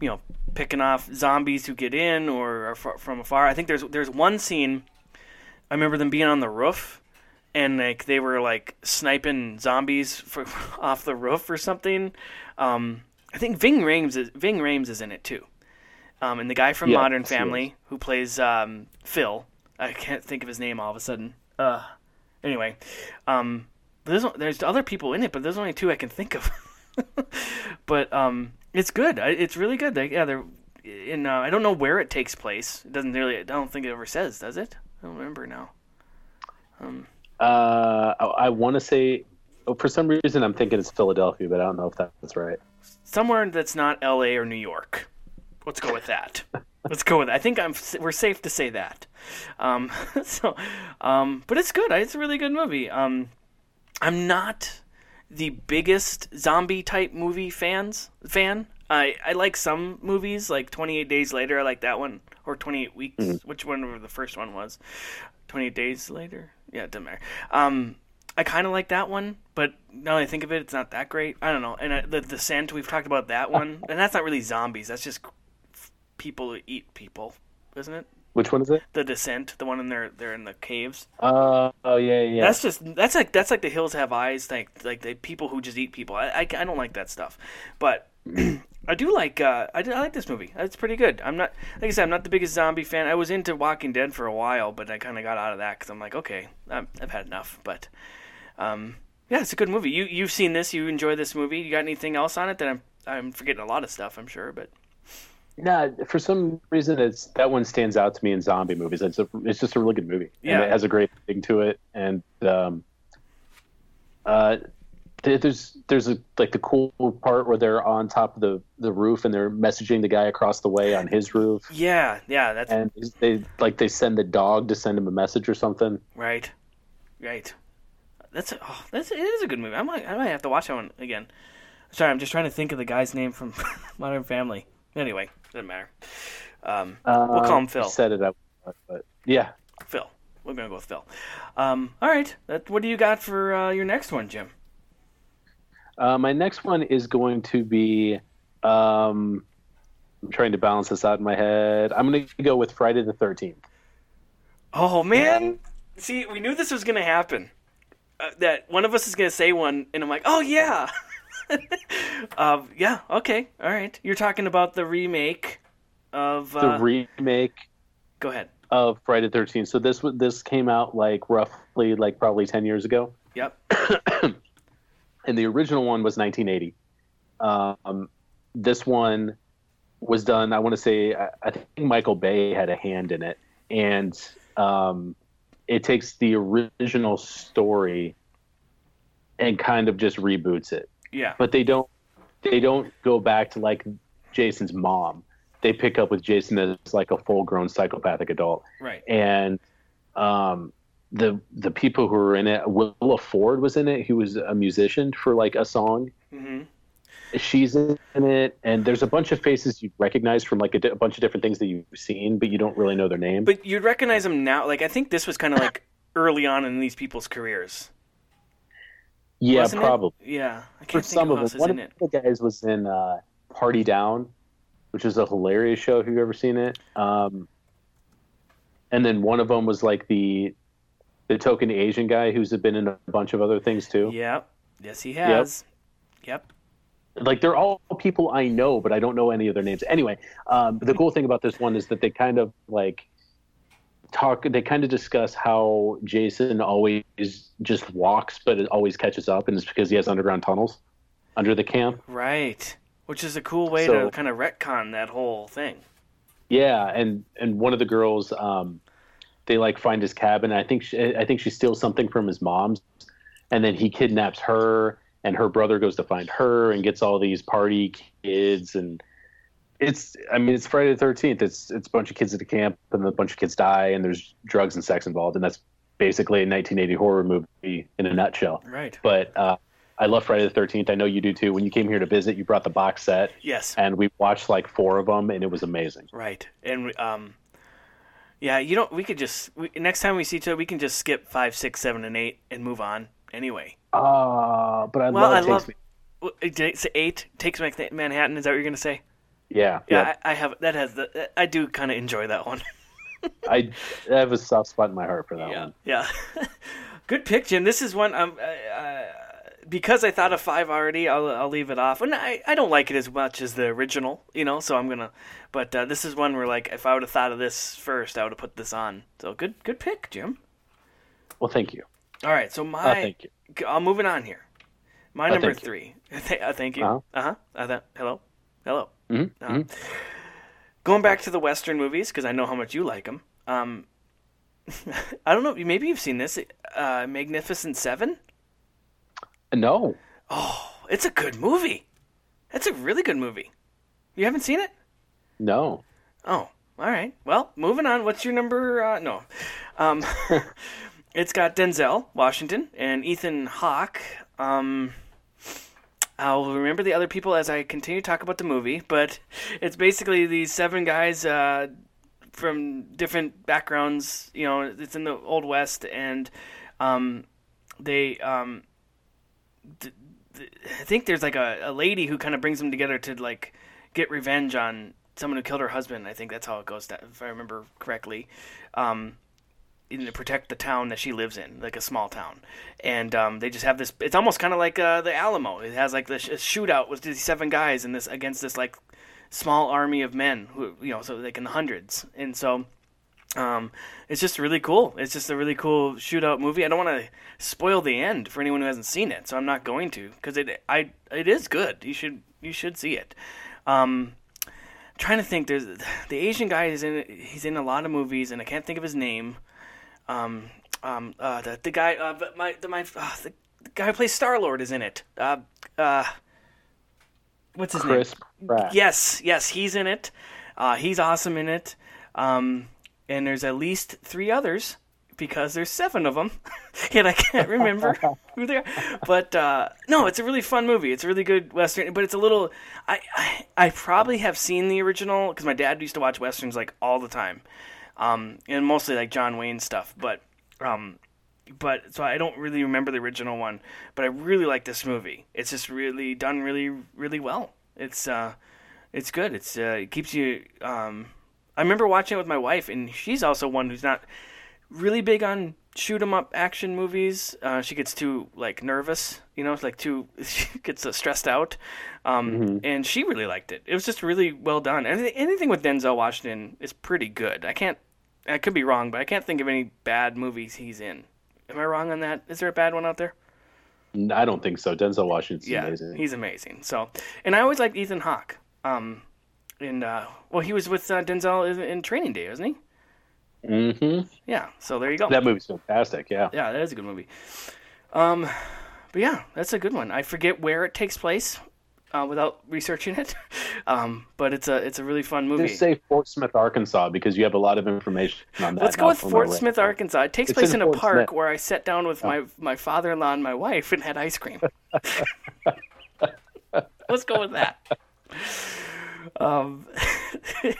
you know picking off zombies who get in or are fr- from afar. I think there's there's one scene. I remember them being on the roof, and like they were like sniping zombies for, off the roof or something. Um, I think Ving Rhames is Ving Rhames is in it too. Um, and the guy from Yeah, Modern Family who plays um, Phil, I can't think of his name all of a sudden. Uh, anyway, um, there's there's other people in it, but there's only two I can think of. but um, it's good. It's really good. They, yeah, they're in. Uh, I don't know where it takes place. It doesn't really. I don't think it ever says, does it? I don't remember now. Uh, I, I want to say, oh, for some reason, I'm thinking it's Philadelphia, but I don't know if that's right. Somewhere that's not L.A. or New York. Let's go with that. Let's go with. That. I think I'm. We're safe to say that. Um, so, um, but it's good. It's a really good movie. Um, I'm not the biggest zombie type movie fans fan. I I like some movies like 28 Days Later. I like that one or 28 Weeks. Which one the first one was? 28 Days Later. Yeah, it doesn't matter. Um, I kind of like that one, but now that I think of it, it's not that great. I don't know. And I, the Descent, we've talked about that one, and that's not really zombies. That's just people who eat people, isn't it? Which one is it? The Descent, the one in there, they're in the caves. Uh, oh yeah, yeah. That's just that's like that's like the hills have eyes like like the people who just eat people. I, I, I don't like that stuff, but I do like uh, I, do, I like this movie. It's pretty good. I'm not like I said I'm not the biggest zombie fan. I was into Walking Dead for a while, but I kind of got out of that because I'm like okay I'm, I've had enough. But um, yeah, it's a good movie. You you've seen this. You enjoy this movie. You got anything else on it that I'm I'm forgetting a lot of stuff. I'm sure, but Nah, for some reason, it's that one stands out to me in zombie movies. It's a, it's just a really good movie, Yeah. and it has a great thing to it. And um, uh, there's there's a like the cool part where they're on top of the the roof and they're messaging the guy across the way on his roof, yeah, yeah, that's and they like they send the dog to send him a message or something. Right, right. That's oh, that's it is a good movie. I might I might have to watch that one again. Sorry, I'm just trying to think of the guy's name from Modern Family. Anyway, doesn't matter. Um, we'll call him Uh, Phil. Set it up, but yeah. Phil. We're gonna go with Phil. Um, all right. That, what do you got for uh, your next one, Jim? Uh, my next one is going to be. Um, I'm trying to balance this out in my head. I'm going to go with Friday the 13th. Oh man! See, we knew this was gonna happen. Uh, that one of us is gonna say one, and I'm like, oh yeah. um, yeah. Okay. All right. You're talking about the remake of. The Uh, remake go ahead. of Friday the 13th. So this this came out like roughly like probably 10 years ago, Yep. and the original one was 1980. Um, this one was done. I want to say I, I think Michael Bay had a hand in it, and um, it takes the original story and kind of just reboots it. Yeah. but they don't they don't go back to like Jason's mom. They pick up with Jason as like a full grown psychopathic adult. Right. And um the the people who were in it, Willa Ford was in it, who was a musician for like a song. hmm She's in it, and there's a bunch of faces you recognize from like a, di- a bunch of different things that you've seen, but you don't really know their name. But you'd recognize them now. Like I think this was kind of like early on in these people's careers. Yeah, wasn't it? probably Yeah. I for can't think some of them. One of it. the guys was in uh, Party Down, which is a hilarious show. If you've ever seen it, um, and then one of them was like the the token Asian guy who's been in a bunch of other things too. Yep. Yes, he has. Yep. Like they're all people I know, but I don't know any of their names. Anyway, um, the cool thing about this one is that they kind of like talk. They kind of discuss how Jason always just walks, but it always catches up, and it's because he has underground tunnels under the camp. Right. Which is a cool way So- to kind of retcon that whole thing. Yeah, and and one of the girls, um, they like find his cabin. I think she, I think she steals something from his mom's, and then he kidnaps her, and her brother goes to find her and gets all these party kids, and it's I mean it's Friday the Thirteenth. It's it's a bunch of kids at the camp, and a bunch of kids die, and there's drugs and sex involved, and that's basically a 1980 horror movie in a nutshell. Right. But uh, I love Friday the Thirteenth. I know you do too. When you came here to visit, you brought the box set, Yes. and we watched like four of them, and it was amazing. Right. And um, yeah, you don't. We could just we, next time we see each other, we can just skip five, six, seven, and eight and move on. Anyway. Uh, but I Well, love I Takes love. Me. Well, it- It's eight takes Manhattan. Is that what you're gonna say? Yeah, Yeah, yeah. I, I have that has the. I do kind of enjoy that one. I, I have a soft spot in my heart for that Yeah, one. yeah. Good pick, Jim. This is one. Um, uh, because I thought of five already, I'll I'll leave it off. And I, I don't like it as much as the original, you know. So I'm gonna. But uh, this is one where like if I would have thought of this first, I would have put this on. So good good pick, Jim. Well, thank you. All right, so my. Uh, thank you. I'm moving on here. My Uh, number thank three. Th- uh, thank you. Uh-huh. Uh huh. Uh, that, hello. Mhm, Uh-huh. Going back to the Western movies because I know how much you like them. Um, I don't know. Maybe you've seen this. Uh, Magnificent Seven. No, Oh, It's a good movie. It's a really good movie. You haven't seen it? no. Oh, all right. Well, moving on. What's your number? Uh, no. Um, it's got Denzel Washington and Ethan Hawke. Um, I'll remember the other people as I continue to talk about the movie, but it's basically these seven guys uh, from different backgrounds. You know, it's in the Old West, and um, they. Um, think there's like a, a lady who kind of brings them together to like get revenge on someone who killed her husband. I think that's how it goes, if I remember correctly. Um, in to protect the town that she lives in, like a small town, and um, they just have this. It's almost kind of like uh, the Alamo. It has like the sh- shootout with these seven guys in this against this like small army of men who you know, so like in the hundreds, and so. Um, it's just really cool. It's just a really cool shootout movie. I don't want to spoil the end for anyone who hasn't seen it, so I'm not going to because it I it is good. You should you should see it. Um, trying to think. There's the Asian guy is in. He's in a lot of movies, and I can't think of his name. Um, um, uh, the the guy, uh, my the my uh, the, the guy who plays Star Lord is in it. Uh, uh, what's his name? Chris name? Pratt. Yes, yes, he's in it. Uh, he's awesome in it. Um, and there's at least three others because there's seven of them, and I can't remember who they are. But uh, no, it's a really fun movie. It's a really good western, but it's a little. I I, I probably have seen the original because my dad used to watch westerns like all the time, um, and mostly like John Wayne stuff. But um, but so I don't really remember the original one. But I really like this movie. It's just really done really really well. It's uh, it's good. It's uh, it keeps you. Um, I remember watching it with my wife, and she's also one who's not really big on shoot 'em up action movies. Uh, she gets too like nervous, you know, like too she gets uh, stressed out. Um, And she really liked it. It was just really well done. Anything, anything with Denzel Washington is pretty good. I can't. I could be wrong, but I can't think of any bad movies he's in. Am I wrong on that? Is there a bad one out there? I don't think so. Denzel Washington's yeah, amazing. he's amazing. So, and I always liked Ethan Hawke. Um, and uh, well, he was with uh, Denzel in, in Training Day, wasn't he? Mm-hmm. Yeah. So there you go. That movie's fantastic. Yeah. Yeah, that is a good movie. Um, but yeah, that's a good one. I forget where it takes place uh, without researching it. Um, but it's a it's a really fun movie. Just say Fort Smith, Arkansas, because you have a lot of information on that. Let's go with Fort Smith. Arkansas. It takes It's place in in, a park Smith. Oh. where I sat down with my my father-in-law and my wife and had ice cream. Let's go with that. Um,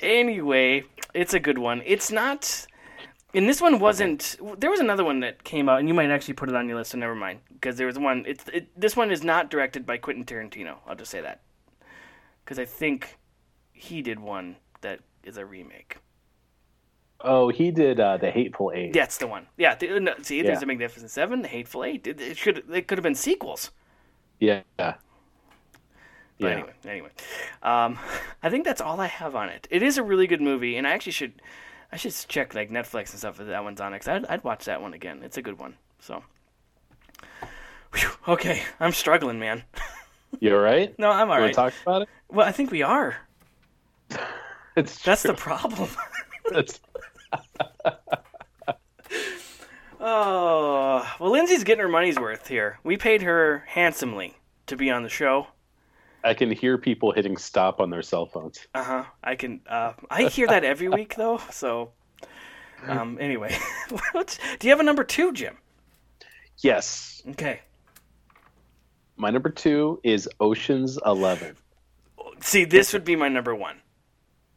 anyway, it's a good one. It's not. And this one wasn't. There was another one that came out, and you might actually put it on your list. So never mind, because there was one. It's it, this one is not directed by Quentin Tarantino. I'll just say that, because I think he did one that is a remake. Oh, he did uh, the Hateful Eight. That's the one. Yeah. The, no, see, there's Yeah. a Magnificent Seven, the Hateful Eight. It, it should. It could have been sequels. Yeah. But Yeah. anyway, anyway, um, I think that's all I have on it. It is a really good movie, and I actually should, I should check like Netflix and stuff if that one's on. Cause I'd, I'd watch that one again. It's a good one. So, Whew. okay, I'm struggling, man. You all right? No, I'm all right. talk about it? Well, I think we are. It's That's true. the problem. That's- oh, well, Lindsay's getting her money's worth here. We paid her handsomely to be on the show. I can hear people hitting stop on their cell phones. Uh huh. I can. Uh, I hear that every week though. So, um. Anyway, do you have a number two, Jim? Yes. Okay. My number two is Ocean's Eleven. See, this would be my number one.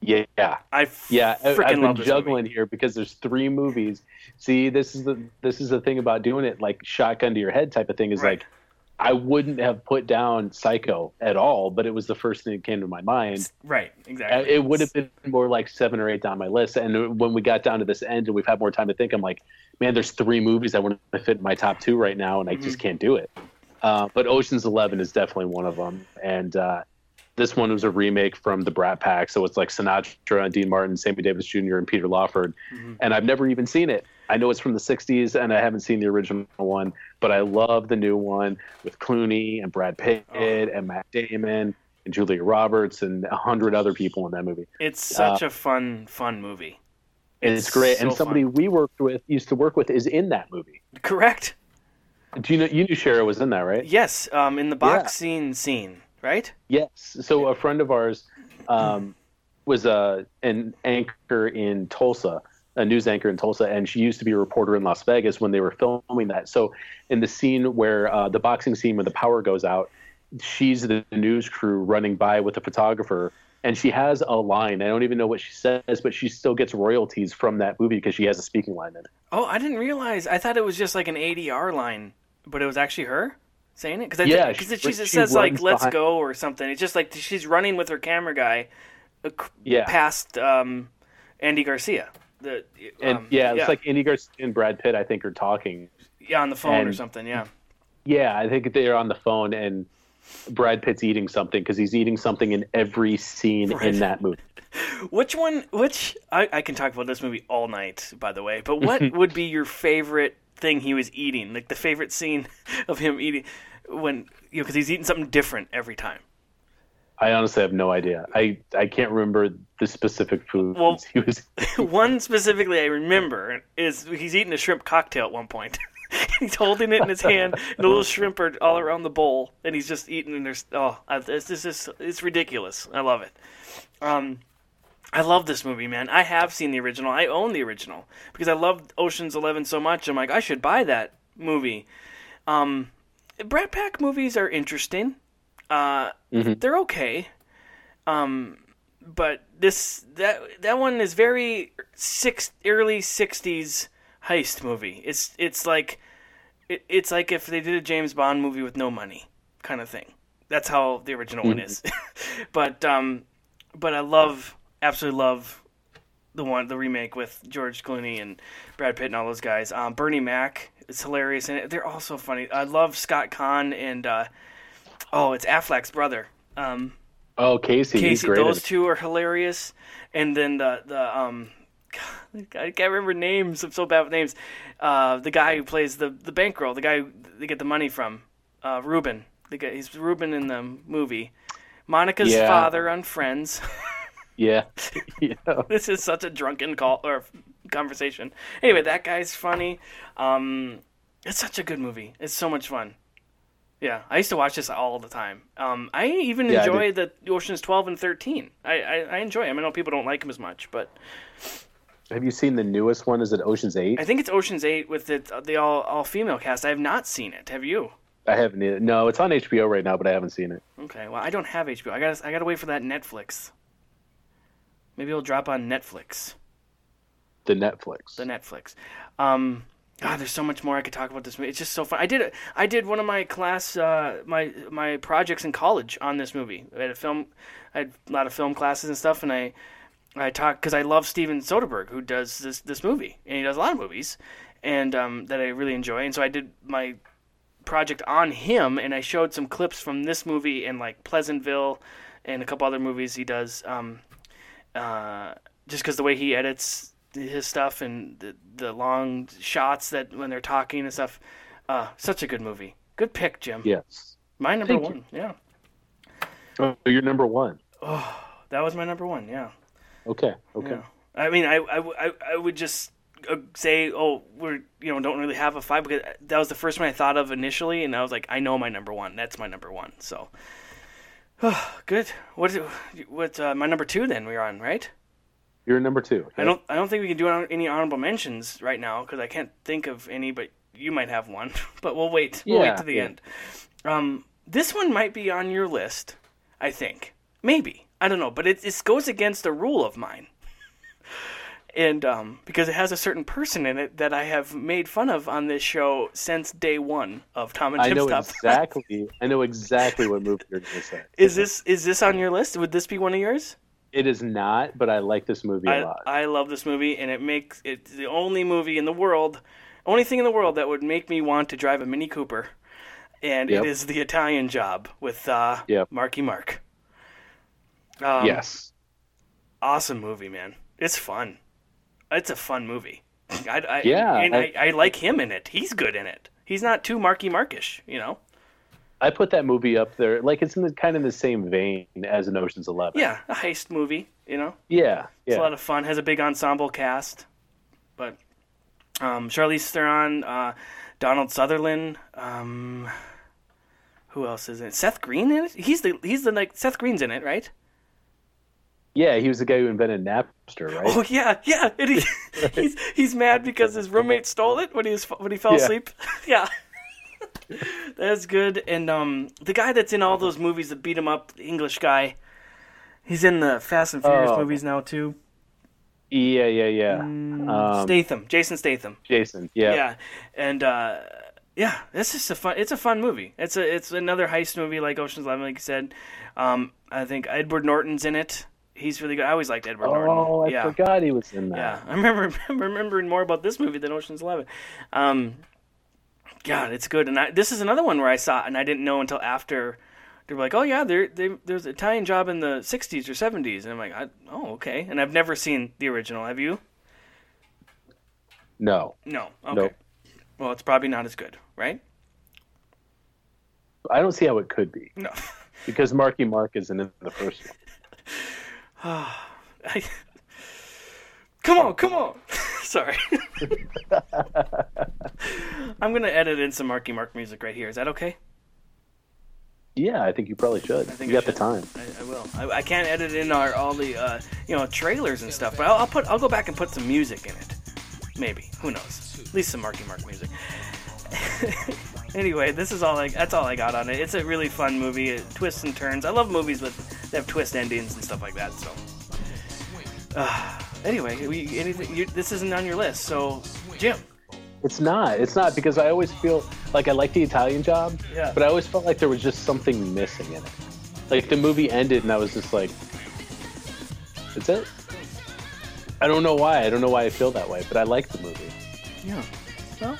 Yeah. I Yeah, I- freaking I've been love juggling here because there's three movies. See, this is the this is the thing about doing it like shotgun to your head type of thing. Is Right. like I wouldn't have put down Psycho at all, but it was the first thing that came to my mind. Right. Exactly. It would have been more like seven or eight down my list. And when we got down to this end and we've had more time to think, I'm like, man, there's three movies that want to fit in my top two right now, and I Mm-hmm. just can't do it. Uh, but Ocean's Eleven is definitely one of them, and uh, this one was a remake from the Brat Pack, so it's like Sinatra and Dean Martin, Sammy Davis Jr. and Peter Lawford, Mm-hmm. and I've never even seen it. I know it's from the '60s, and I haven't seen the original one, but I love the new one with Clooney and Brad Pitt Oh. and Matt Damon and Julia Roberts and a hundred other people in that movie. It's such a fun, fun movie. And it's, great. and somebody fun. we worked with, used to work with, is in that movie. Correct. Do you know? You knew Shara was in that, right? Yes. Um. In the boxing scene, right? Yes. So a friend of ours um, was uh, an anchor in Tulsa, a news anchor in Tulsa, and she used to be a reporter in Las Vegas when they were filming that. So in the scene where uh, the boxing scene where the power goes out, she's the news crew running by with a photographer. And she has a line. I don't even know what she says, but she still gets royalties from that movie because she has a speaking line in it. Oh, I didn't realize. I thought it was just like an ADR line, but it was actually her saying it. Because Yeah, because she- she, says like "Let's behind- go" or something. It's just like she's running with her camera guy, uh, Yeah. past um, Andy Garcia. The And um, yeah, it's like Andy Garcia and Brad Pitt, I think, are talking. yeah on the phone or something. Yeah. Yeah, I think they're on the phone and Brad Pitt's eating something because he's eating something in every scene Right. in that movie. Which one? Which I, I can talk about this movie all night, by the way. But what would be your favorite thing he was eating? Like the favorite scene of him eating when you know because he's eating something different every time. I honestly have no idea. I, I can't remember the specific foods Well- he was. one specifically I remember is he's eating a shrimp cocktail at one point. he's holding it in his hand, and the little shrimp are all around the bowl, and he's just eating. And there's oh, this is just it's ridiculous. I love it. Um, I love this movie, man. I have seen the original. I own the original because I loved Ocean's Eleven so much. I'm like, I should buy that movie. Um, Brat Pack movies are interesting. Uh, They're okay. Um, but this that that one is very six early '60s heist movie. It's it's like it, it's like if they did a James Bond movie with no money, kind of thing. That's how the original one is. but um, but I love absolutely love the one the remake with George Clooney and Brad Pitt and all those guys. Um, Bernie Mac is hilarious and they're all so funny. I love Scott Caan and uh, oh, it's Affleck's brother. Um, Oh, Casey, he's Casey, great. those two are hilarious. And then the the um, I can't remember names. I'm so bad with names. Uh, the guy who plays the the bankroll, the guy who they get the money from, uh, Ruben. The guy, he's Ruben in the movie. Monica's Yeah. father on Friends. Yeah. yeah. this is such a drunken call or conversation. Anyway, that guy's funny. Um, it's such a good movie. It's so much fun. Yeah, I used to watch this all the time. Um, I even Yeah, I enjoy the Ocean's Twelve and Thirteen. I, I, I enjoy them. I know people don't like them as much, but Have you seen the newest one? Is it Ocean's Eight? I think it's Ocean's Eight with the the all all female cast. I have not seen it. Have you? I haven't. Either. No, it's on HBO right now, but I haven't seen it. Okay, well I don't have HBO. I got I got to wait for that Netflix. Maybe it'll drop on Netflix. The Netflix. the Netflix. Um, God, there's so much more I could talk about this movie. It's just so fun. I did I did one of my class uh, my my projects in college on this movie. I had a film, I had a lot of film classes and stuff, and I I talked because I love Steven Soderbergh who does this this movie, and he does a lot of movies, and um, that I really enjoy. And so I did my project on him, and I showed some clips from this movie and like Pleasantville, and a couple other movies he does. Um, uh, just because the way he edits his stuff and the the long shots that when they're talking and stuff, uh, such a good movie. Good pick, Jim. Yes. My number Thank you. one. Yeah, Oh, you're number one. Oh, that was my number one. Yeah. Okay. Okay. Yeah. I mean, I, I, I, I would just uh, say, oh, we're you know don't really have a five because that was the first one I thought of initially, and I was like, I know my number one. That's my number one. So, good. What what uh, my number two then? We're on right. You're number two. I don't I don't think we can do any honorable mentions right now because I can't think of any, but you might have one. but we'll wait. We'll wait to the yeah. end. Um, this one might be on your list. I think maybe I don't know, but it it goes against a rule of mine. And um, because it has a certain person in it that I have made fun of on this show since day one of Tom and I Jim's know Top. exactly. I know exactly what movie you're going to say. Is this is this on your list? Would this be one of yours? It is not, but I like this movie a I, lot. I love this movie, and it makes it's the only movie in the world, only thing in the world that would make me want to drive a Mini Cooper, and Yep. it is the Italian Job with uh, Yep. Marky Mark. Um, yes. awesome movie, man. It's fun. It's a fun movie. I, I, Yeah, and I, I- I like him in it. He's good in it. He's not too Marky Markish, you know. I put that movie up there. Like it's in the kind of the same vein as an Ocean's Eleven. Yeah, a heist movie, you know. Yeah. It's a lot of fun. Has a big ensemble cast, but um, Charlize Theron, uh, Donald Sutherland. Um, who else is in it? Seth Green in it. He's the he's the like Seth Green's in it, right? Yeah, he was the guy who invented Napster, right? Oh yeah, yeah. He, he's he's mad because his roommate stole it when he was when he fell Yeah. asleep. yeah. That's good. And um, the guy that's in all those movies that beat him up, the English guy, he's in the Fast and Furious Oh. movies now too. Yeah, yeah, yeah. Mm. Um, Statham, Jason Statham. Jason. Yeah. yeah and uh yeah it's just a fun it's a fun movie it's a it's another heist movie like ocean's 11 like you said um i think edward norton's in it he's really good i always liked edward Oh, norton Oh, I yeah forgot he was in that. yeah i remember remembering more about this movie than ocean's 11 um god it's good. And I, this is another one where i saw it and i didn't know until after. They were like oh yeah there they, there's an italian job in the 60s or 70s and i'm like I, oh okay. And i've never seen the original. Have you? No, no. Okay. Nope. well it's probably not as good right? I don't see how it could be. No. Because Marky Mark isn't in the first one. I... Come on, come on. Sorry. I'm gonna edit in some Marky Mark music right here. Is that okay? Yeah, I think you probably should. I think you I got the time. I, I will. I, I can't edit in our all the uh, you know trailers and stuff, but I'll, I'll put I'll go back and put some music in it. Maybe. Who knows? At least some Marky Mark music. anyway, this is all I that's all I got on it. It's a really fun movie. It twists and turns. I love movies with that have twist endings and stuff like that. So. Uh, anyway, we, anything, you, this isn't on your list, so Jim. It's not. It's not because I always feel like I like the Italian job, Yeah. but I always felt like there was just something missing in it. Like the movie ended and I was just like, "That's it." I don't know why. I don't know why I feel that way, but I like the movie. Yeah. Well,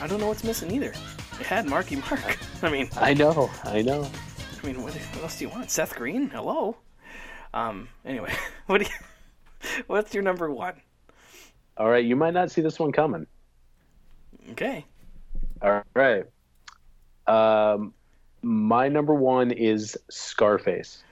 I don't know what's missing either. It had Marky Mark. I mean, I know. I know. I mean, what, what else do you want? Seth Green? Hello. Um. Anyway, what do you? What's your number one? All right, you might not see this one coming. Okay. All right. Um, my number one is Scarface.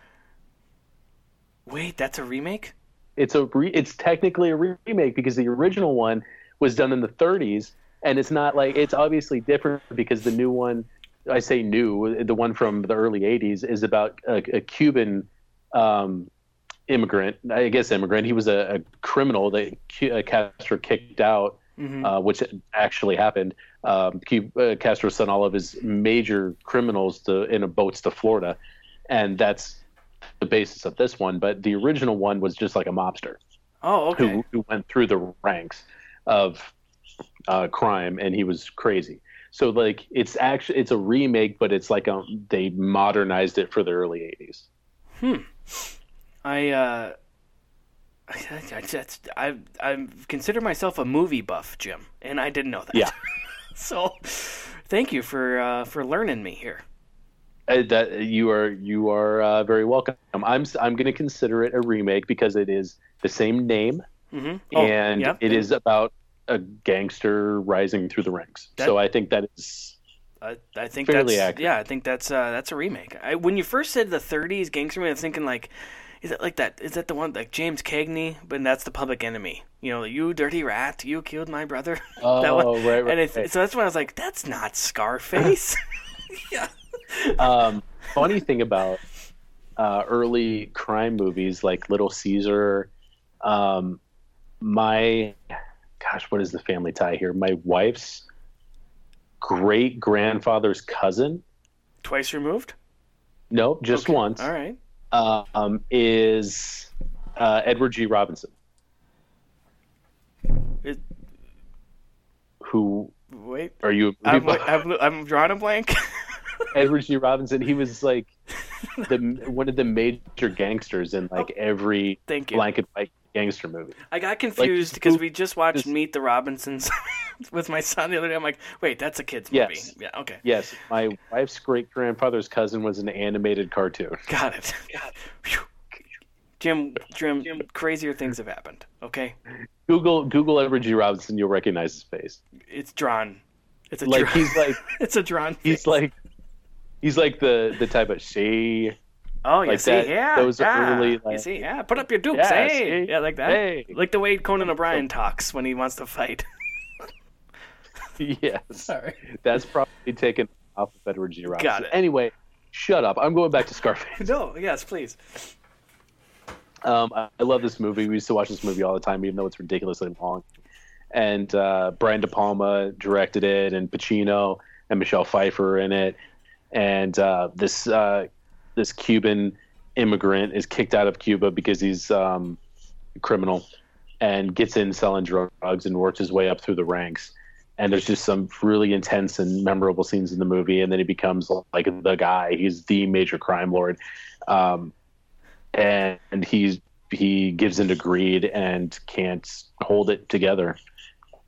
Wait, that's a remake. It's a re- it's technically a remake because the original one was done in the 30s, and it's not like it's obviously different because the new one, I say new, the one from the early 80s is about a, a Cuban um, immigrant. I guess immigrant. He was a, a criminal that uh, Castro kicked out, uh, which actually happened. Um, uh, Castro sent all of his major criminals to in a boats to Florida, and that's the basis of this one. But the original one was just like a mobster Oh, okay. who, who went through the ranks of uh, crime, and he was crazy. So like it's actually it's a remake, but it's like a, they modernized it for the early '80s. I uh, I, that's- I I consider myself a movie buff, Jim, and I didn't know that. Yeah. so, thank you for uh, for learning me here. Uh, that you are you are uh, very welcome. I'm I'm going to consider it a remake because it is the same name Mm-hmm. and it is about a gangster rising through the ranks. That- so I think that is I, I think fairly that's accurate. yeah. I think that's uh, that's a remake. I, when you first said the '30s gangster movie, I was thinking like, is it like that? Is that the one like James Cagney? But that's the Public Enemy. You know, you dirty rat, you killed my brother. oh that one. right right. and right. so that's when I was like, that's not Scarface. yeah. um, funny thing about uh, early crime movies like Little Caesar, um, my gosh, what is the family tie here? My wife's great grandfather's cousin, Twice removed. no, just Okay. once, All right. Um, is uh, Edward G. Robinson, It, who wait. are you? I'm, I'm, I'm drawing a blank. Edward G. Robinson. He was like the one of the major gangsters in like every Thank you. black and white gangster movie. I got confused because who- we just watched just- Meet the Robinsons with my son the other day. I'm like, wait, that's a kids movie. Yes. Yeah. Okay. Yes, my wife's great grandfather's cousin was an animated cartoon. Got it. Phew. Jim, Jim, crazier things have happened. Okay, Google Google Edward G. Robinson, you'll recognize his face. it's drawn. It's a Like drawn, he's like it's a drawn. he's face. like he's like the the type of she. Oh, you like see, that- yeah, those yeah. early, you like- see, yeah. Put up your dukes, Yeah, hey, see? yeah, like that. Hey. Like the way Conan O'Brien talks when he wants to fight. yes, Sorry. that's probably taken off of Edward G. Robinson. Got it. Anyway, shut up. I'm going back to Scarface. No, yes, please. Um, I, I love this movie. We used to watch this movie all the time, even though it's ridiculously long. And uh, Brian De Palma directed it, and Pacino and Michelle Pfeiffer in it. And uh, this uh, this Cuban immigrant is kicked out of Cuba because he's um, a criminal and gets in selling drugs and works his way up through the ranks. And there's just some really intense and memorable scenes in the movie. And then he becomes like the guy. He's the major crime lord. Um, and he's he gives into greed and can't hold it together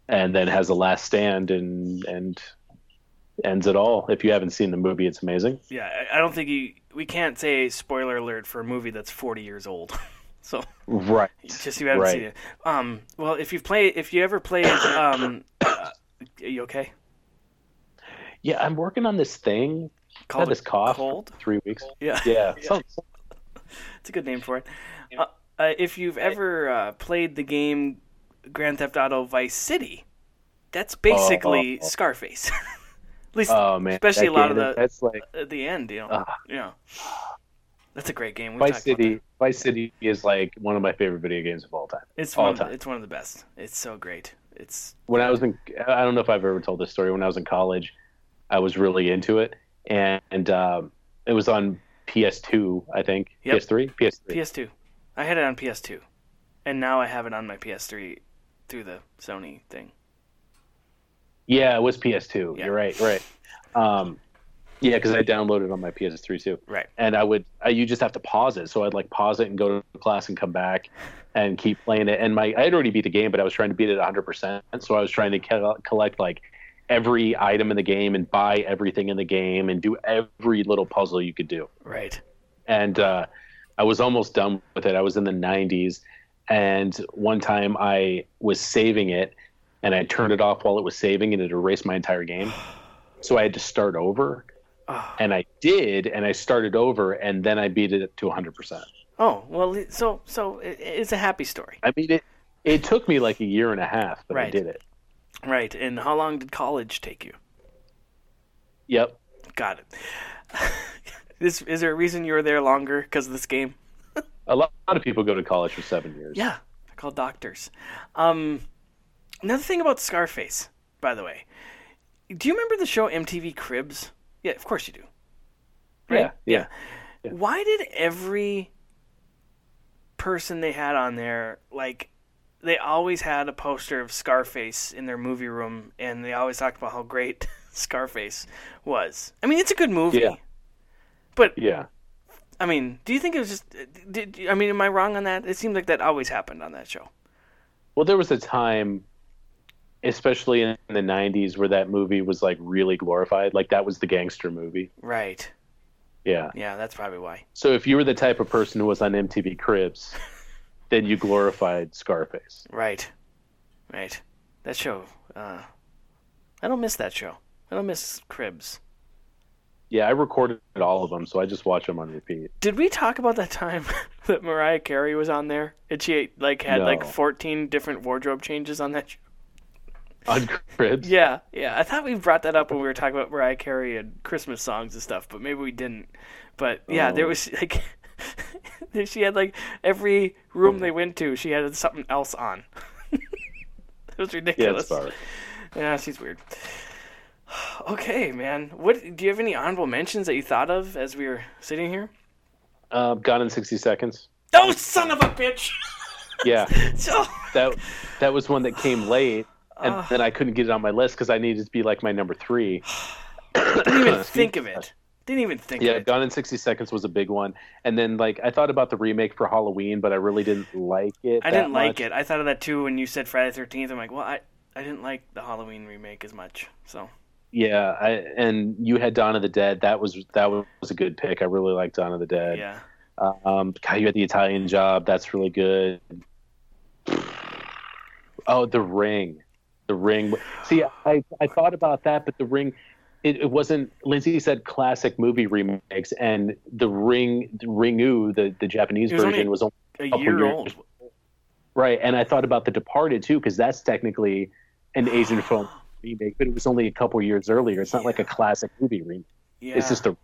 and then has a last stand and and ends it all if you haven't seen the movie it's amazing Yeah, I- I don't think you. We can't say spoiler alert for a movie that's 40 years old. so right just if you haven't right seen it. Um, well, if you've played, if you ever played, um, uh, are you okay? yeah i'm working on this thing Called had this cough Cold. three weeks Yeah, yeah, so- it's a good name for it. Uh, uh, if you've ever uh, played the game Grand Theft Auto Vice City, that's basically Oh. Scarface. At least, oh man especially that a lot of the that's like at the end, you know. Ah. yeah, that's a great game. We've vice city vice city is like one of my favorite video games of all time It's all one. Of the, time. it's one of the best. It's so great. It's when I was in, I don't know if I've ever told this story. When I was in college, I was really into it, and, and um, it was on PS2, I think. Yep. PS3, PS3. PS2. I had it on PS2, and now I have it on my PS3 through the Sony thing. Yeah, it was PS2. Yeah. You're right, right. Um, yeah, because I downloaded it on my PS3 too. Right. And I would, I, you just have to pause it. So I'd like pause it and go to class and come back and keep playing it. And my, I had already beat the game, but I was trying to beat it 100%. So I was trying to co- collect like every item in the game and buy everything in the game and do every little puzzle you could do. Right. and uh, I was almost done with it. I was in the 90s, and one time I was saving it, and I turned it off while it was saving, and it erased my entire game. So I had to start over, Oh. and I did, and I started over, and then I beat it to 100%. Oh well, so so it's a happy story, I mean, it it took me like a year and a half, but I did it. right? And how long did college take you? Yep. Got it. is is there a reason you were there longer because of this game? A lot, a lot of people go to college for seven years. Yeah, they're called doctors. Um, another thing about Scarface, by the way, do you remember the show MTV Cribs? Yeah, of course you do. Yeah. Yeah. Yeah. Why did every person they had on there like they always had a poster of Scarface in their movie room and they always talked about how great Scarface was. I mean, it's a good movie. Yeah. But Yeah. I mean, do you think it was just did I mean, am I wrong on that? It seemed like that always happened on that show. Well, there was a time especially in the '90s, where that movie was like really glorified. Like that was the gangster movie. Right. Yeah. Yeah, that's probably why. So if you were the type of person who was on MTV Cribs, then you glorified Scarface. Right. Right. That show. Uh, I don't miss that show. I don't miss Cribs. Yeah, I recorded all of them, so I just watch them on repeat. Did we talk about that time that Mariah Carey was on there and she like had like 14 different wardrobe changes on that show? On Cribs? Yeah, yeah. I thought we brought that up when we were talking about Mariah Carey and Christmas songs and stuff, but maybe we didn't. But yeah, there Oh. was like she had like every room they went to, she had something else on. it was ridiculous. fine. Yeah, she's weird. Okay, man. What do you have any honorable mentions that you thought of as we were sitting here? Uh, Gone in 60 Seconds. Oh, son of a bitch! Yeah, So, that that was one that came late, and Ah. then I couldn't get it on my list because I needed to be like my number three. didn't even think of it. Didn't even think Yeah, of it. Gone in 60 Seconds was a big one. And then, like, I thought about the remake for Halloween, but I really didn't like it. I didn't like much. it. I thought of that too when you said Friday Thirteenth. I'm like, well, I I didn't like the Halloween remake as much. So Yeah, I, and you had Dawn of the Dead. That was that was a good pick. I really liked Dawn of the Dead. yeah, Um, God, you had the Italian Job. That's really good. Oh, The Ring. The Ring. See, I, I thought about that, but The Ring, it, it wasn't. Lindsay said classic movie remakes, and The Ring, the Ringu, the, the Japanese was only- version, was only a year years. old. right. And I thought about The Departed too, because that's technically an Asian film remake, but it was only a couple years earlier. It's not like a classic movie remake. Yeah. It's just a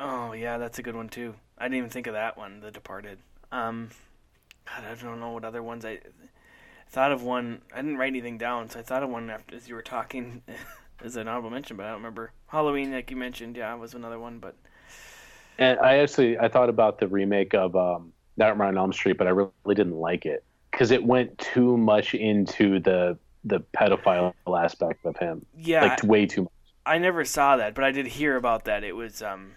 Oh yeah, that's a good one too. I didn't even think of that one, The Departed. Um, God, I don't know what other ones I thought of. One I didn't write anything down, so I thought of one after as you were talking as an honorable mention, but I don't remember. Halloween, like you mentioned, yeah, was another one, but And I actually I thought about the remake of um, Nightmare on Elm Street, but I really didn't like it because it went too much into the the pedophile aspect of him, yeah, like way too much. I never saw that, but I did hear about that. It was um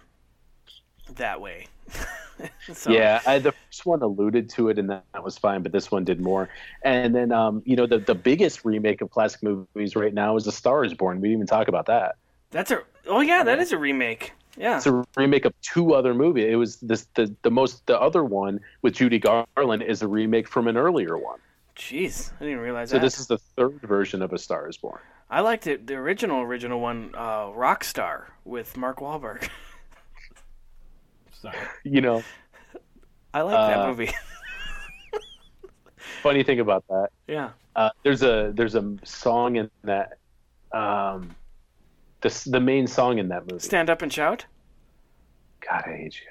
that way. so, Yeah, I, the first one alluded to it, and that, that was fine, but this one did more. And then, um, you know, the the biggest remake of classic movies right now is *The Star Is Born*. We didn't even talk about that. that's a. Oh yeah, that is a remake. Yeah. It's a remake of two other movies. It was this the the most the other one with Judy Garland is a remake from an earlier one. Jeez, I didn't realize So that. this is the third version of *A Star Is Born*. I liked it, the original original one, uh, Rockstar with Mark Wahlberg. Sorry. You know, I like that Uh, movie. funny thing about that, yeah. uh, there's a there's a song in that, um, the the main song in that movie. Stand up and shout. God, I hate you.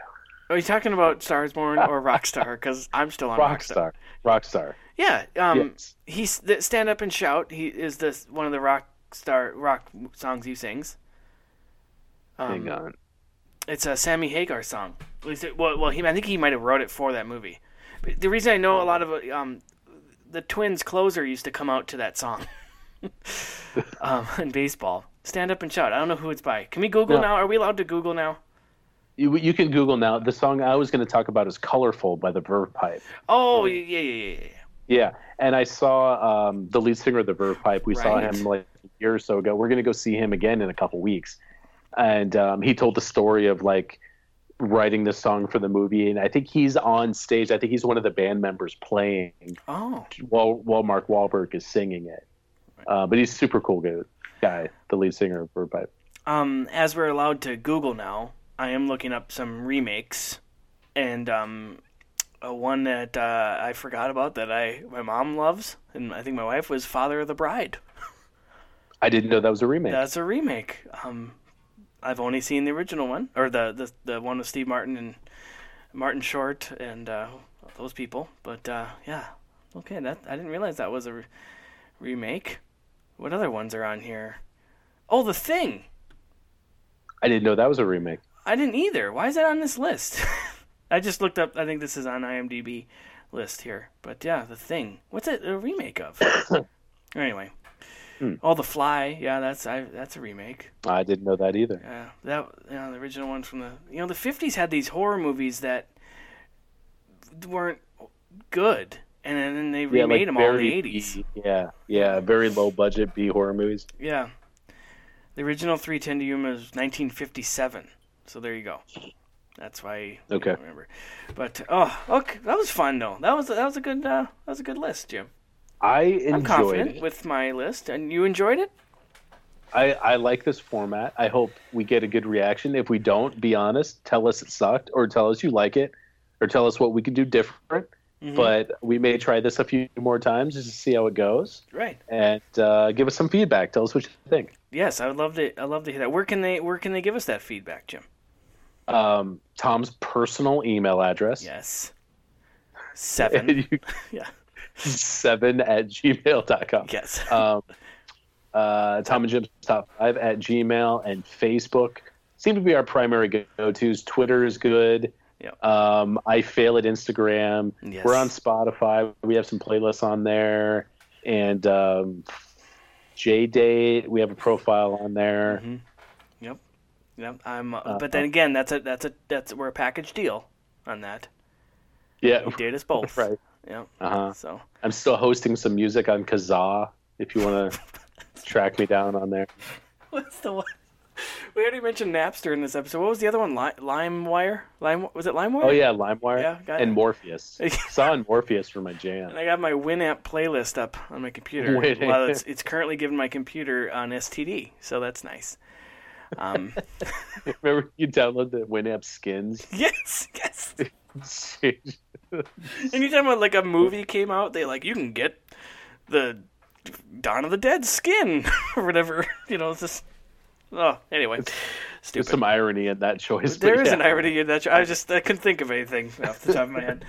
Are you talking about Stars Born or Rockstar? Because I'm still on Rockstar. Rockstar, Rockstar. Yeah. Um. yes. He's the Stand up and shout. He is this one of the Rockstar rock songs he sings. Um, Hang on. It's a Sammy Hagar song. At least it- Well, well, he I think he might have wrote it for that movie. But the reason I know a lot of um, the Twins closer used to come out to that song. um, in baseball, stand up and shout. I don't know who it's by. Can we Google No. now? Are we allowed to Google now? You, you can Google now. The song I was going to talk about is "Colorful" by the Verve Pipe. Oh yeah yeah yeah yeah. yeah. Yeah, and I saw um, the lead singer of the Verve Pipe. We saw him like a year or so ago. We're going to go see him again in a couple weeks, and um, he told the story of like writing the song for the movie. And I think he's on stage. I think he's one of the band members playing Oh while while Mark Wahlberg is singing it. Uh, but he's super cool guy, guy, the lead singer of Verve Pipe. um, as we're allowed to Google now, I am looking up some remakes, and um, uh, one that uh, I forgot about that I my mom loves, and I think my wife was Father of the Bride. I didn't know that was a remake. That's a remake. Um, I've only seen the original one, or the the, the one with Steve Martin and Martin Short and uh, those people. But uh, yeah, okay. That I didn't realize that was a re- remake. What other ones are on here? Oh, The Thing. I didn't know that was a remake. I didn't either. Why is that on this list? I just looked up. I think this is on IMDb list here. But yeah, The Thing. What's it a remake of? anyway. Hmm. Oh, The Fly. Yeah, that's I, that's a remake. I didn't know that either. Yeah, that you know, the original one from the you know the fifties had these horror movies that weren't good. and then they Yeah, remade like them all in the eighties. B, yeah, yeah, very low budget B horror movies. Yeah, the original 310 to Yuma was 1957. So there you go. That's why I Okay. remember. But oh, okay, that was fun though. That was that was a good uh, that was a good list, Jim. I I'm enjoyed confident it. with my list, and you enjoyed it. I, I like this format. I hope we get a good reaction. If we don't, be honest, tell us it sucked, or tell us you like it, or tell us what we can do different. Mhm. But we may try this a few more times just to see how it goes, Right. and uh, give us some feedback. Tell us what you think. Yes, I would love to. I love to hear that. Where can they Where can they give us that feedback, Jim? Um, Tom's personal email address. Yes. Seven. You- yeah. Seven at gmail.com. Yes. Um, uh, Tom and Jim's top five at Gmail and Facebook seem to be our primary go tos. Twitter is good. Yep. Um, I fail at Instagram. Yes. We're on Spotify. We have some playlists on there. And um, J Date, we have a profile on there. Mhm. Yep. Yep. I'm. Uh, Uh, but then again, that's a that's a that's we're a package deal on that. Yeah, You date us both. right. Yep. Uh-huh. So I'm still hosting some music on Kazaa if you want to track me down on there. what's the one? We already mentioned Napster in this episode. What was the other one? Lime, LimeWire. Lime was it LimeWire? Oh, yeah, LimeWire Yeah, got and it. Morpheus. Saw and Morpheus for my jam. And I got my Winamp playlist up on my computer. Well, it's it's currently giving my computer on STD, so that's nice. Um, Remember you download the Winamp skins? yes, yes. Anytime uh, like a movie came out, they like you can get the Dawn of the Dead skin or whatever. You know, it's just oh anyway, There's stupid. some irony in that choice. There is yeah. an irony in that. I just I couldn't think of anything off the top of my head.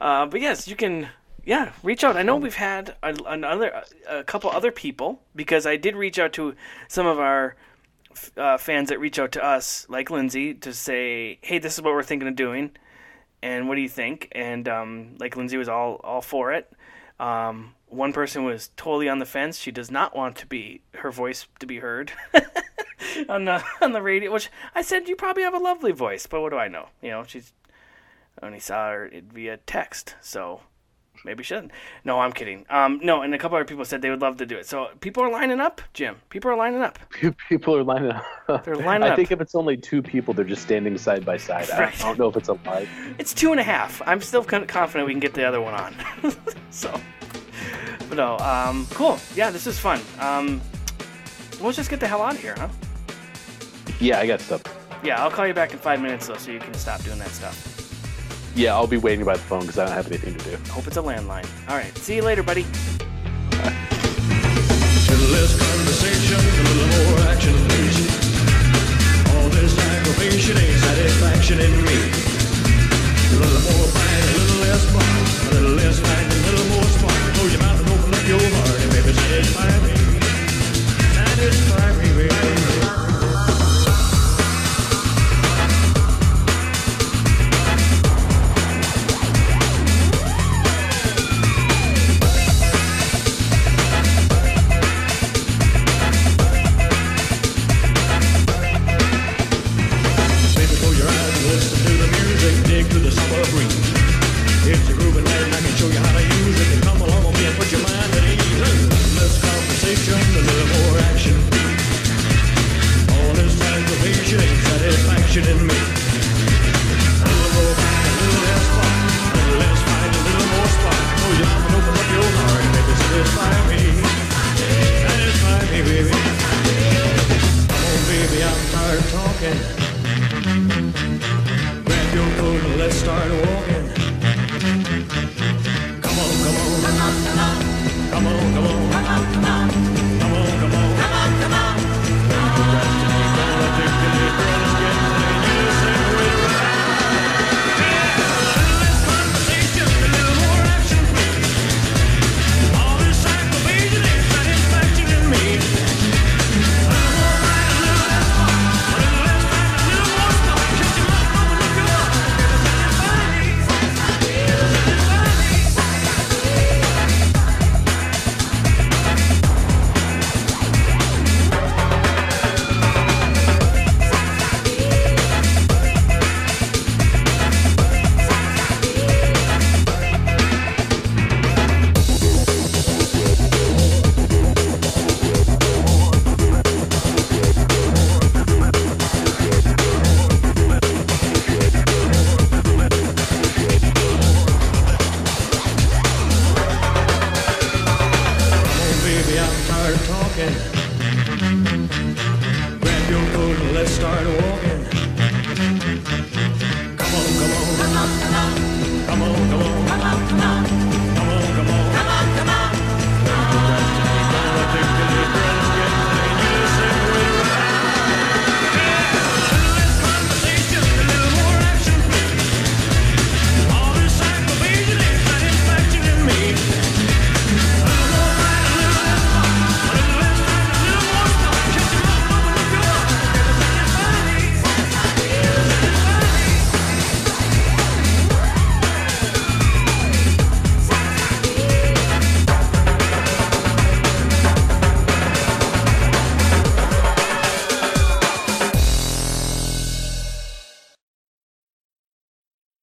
Uh, but yes, you can. Yeah, reach out. I know we've had a, another a couple other people because I did reach out to some of our uh, fans that reach out to us, like Lindsay, to say, "Hey, this is what we're thinking of doing, and what do you think?" And um, like Lindsay was all all for it. Um, one person was totally on the fence. She does not want to be her voice to be heard on the on the radio. Which I said, you probably have a lovely voice, but what do I know? You know, she's I only saw her via text, so maybe shouldn't. No, I'm kidding. Um, no, and a couple other people said they would love to do it. So people are lining up, Jim. People are lining up. People are lining up. They're lining up. I think if it's only two people, they're just standing side by side. I Right. I don't know if it's a live. It's two and a half. I'm still confident we can get the other one on. so, but no, um, cool. Yeah, this is fun. Um, let's just get the hell out of here, huh? Yeah, I got stuff. Yeah, I'll call you back in five minutes though, so you can stop doing that stuff. Yeah, I'll be waiting by the phone because I don't have anything to do. Hope it's a landline. All right, see you later, buddy. less conversation, a little more action, please. All this aggravation ain't satisfaction in me. A little more bite, a little less spark, a little less bite, a little more spark. Close your mouth and open up your heart, and baby, satisfy me. Satisfy me, baby. Baby,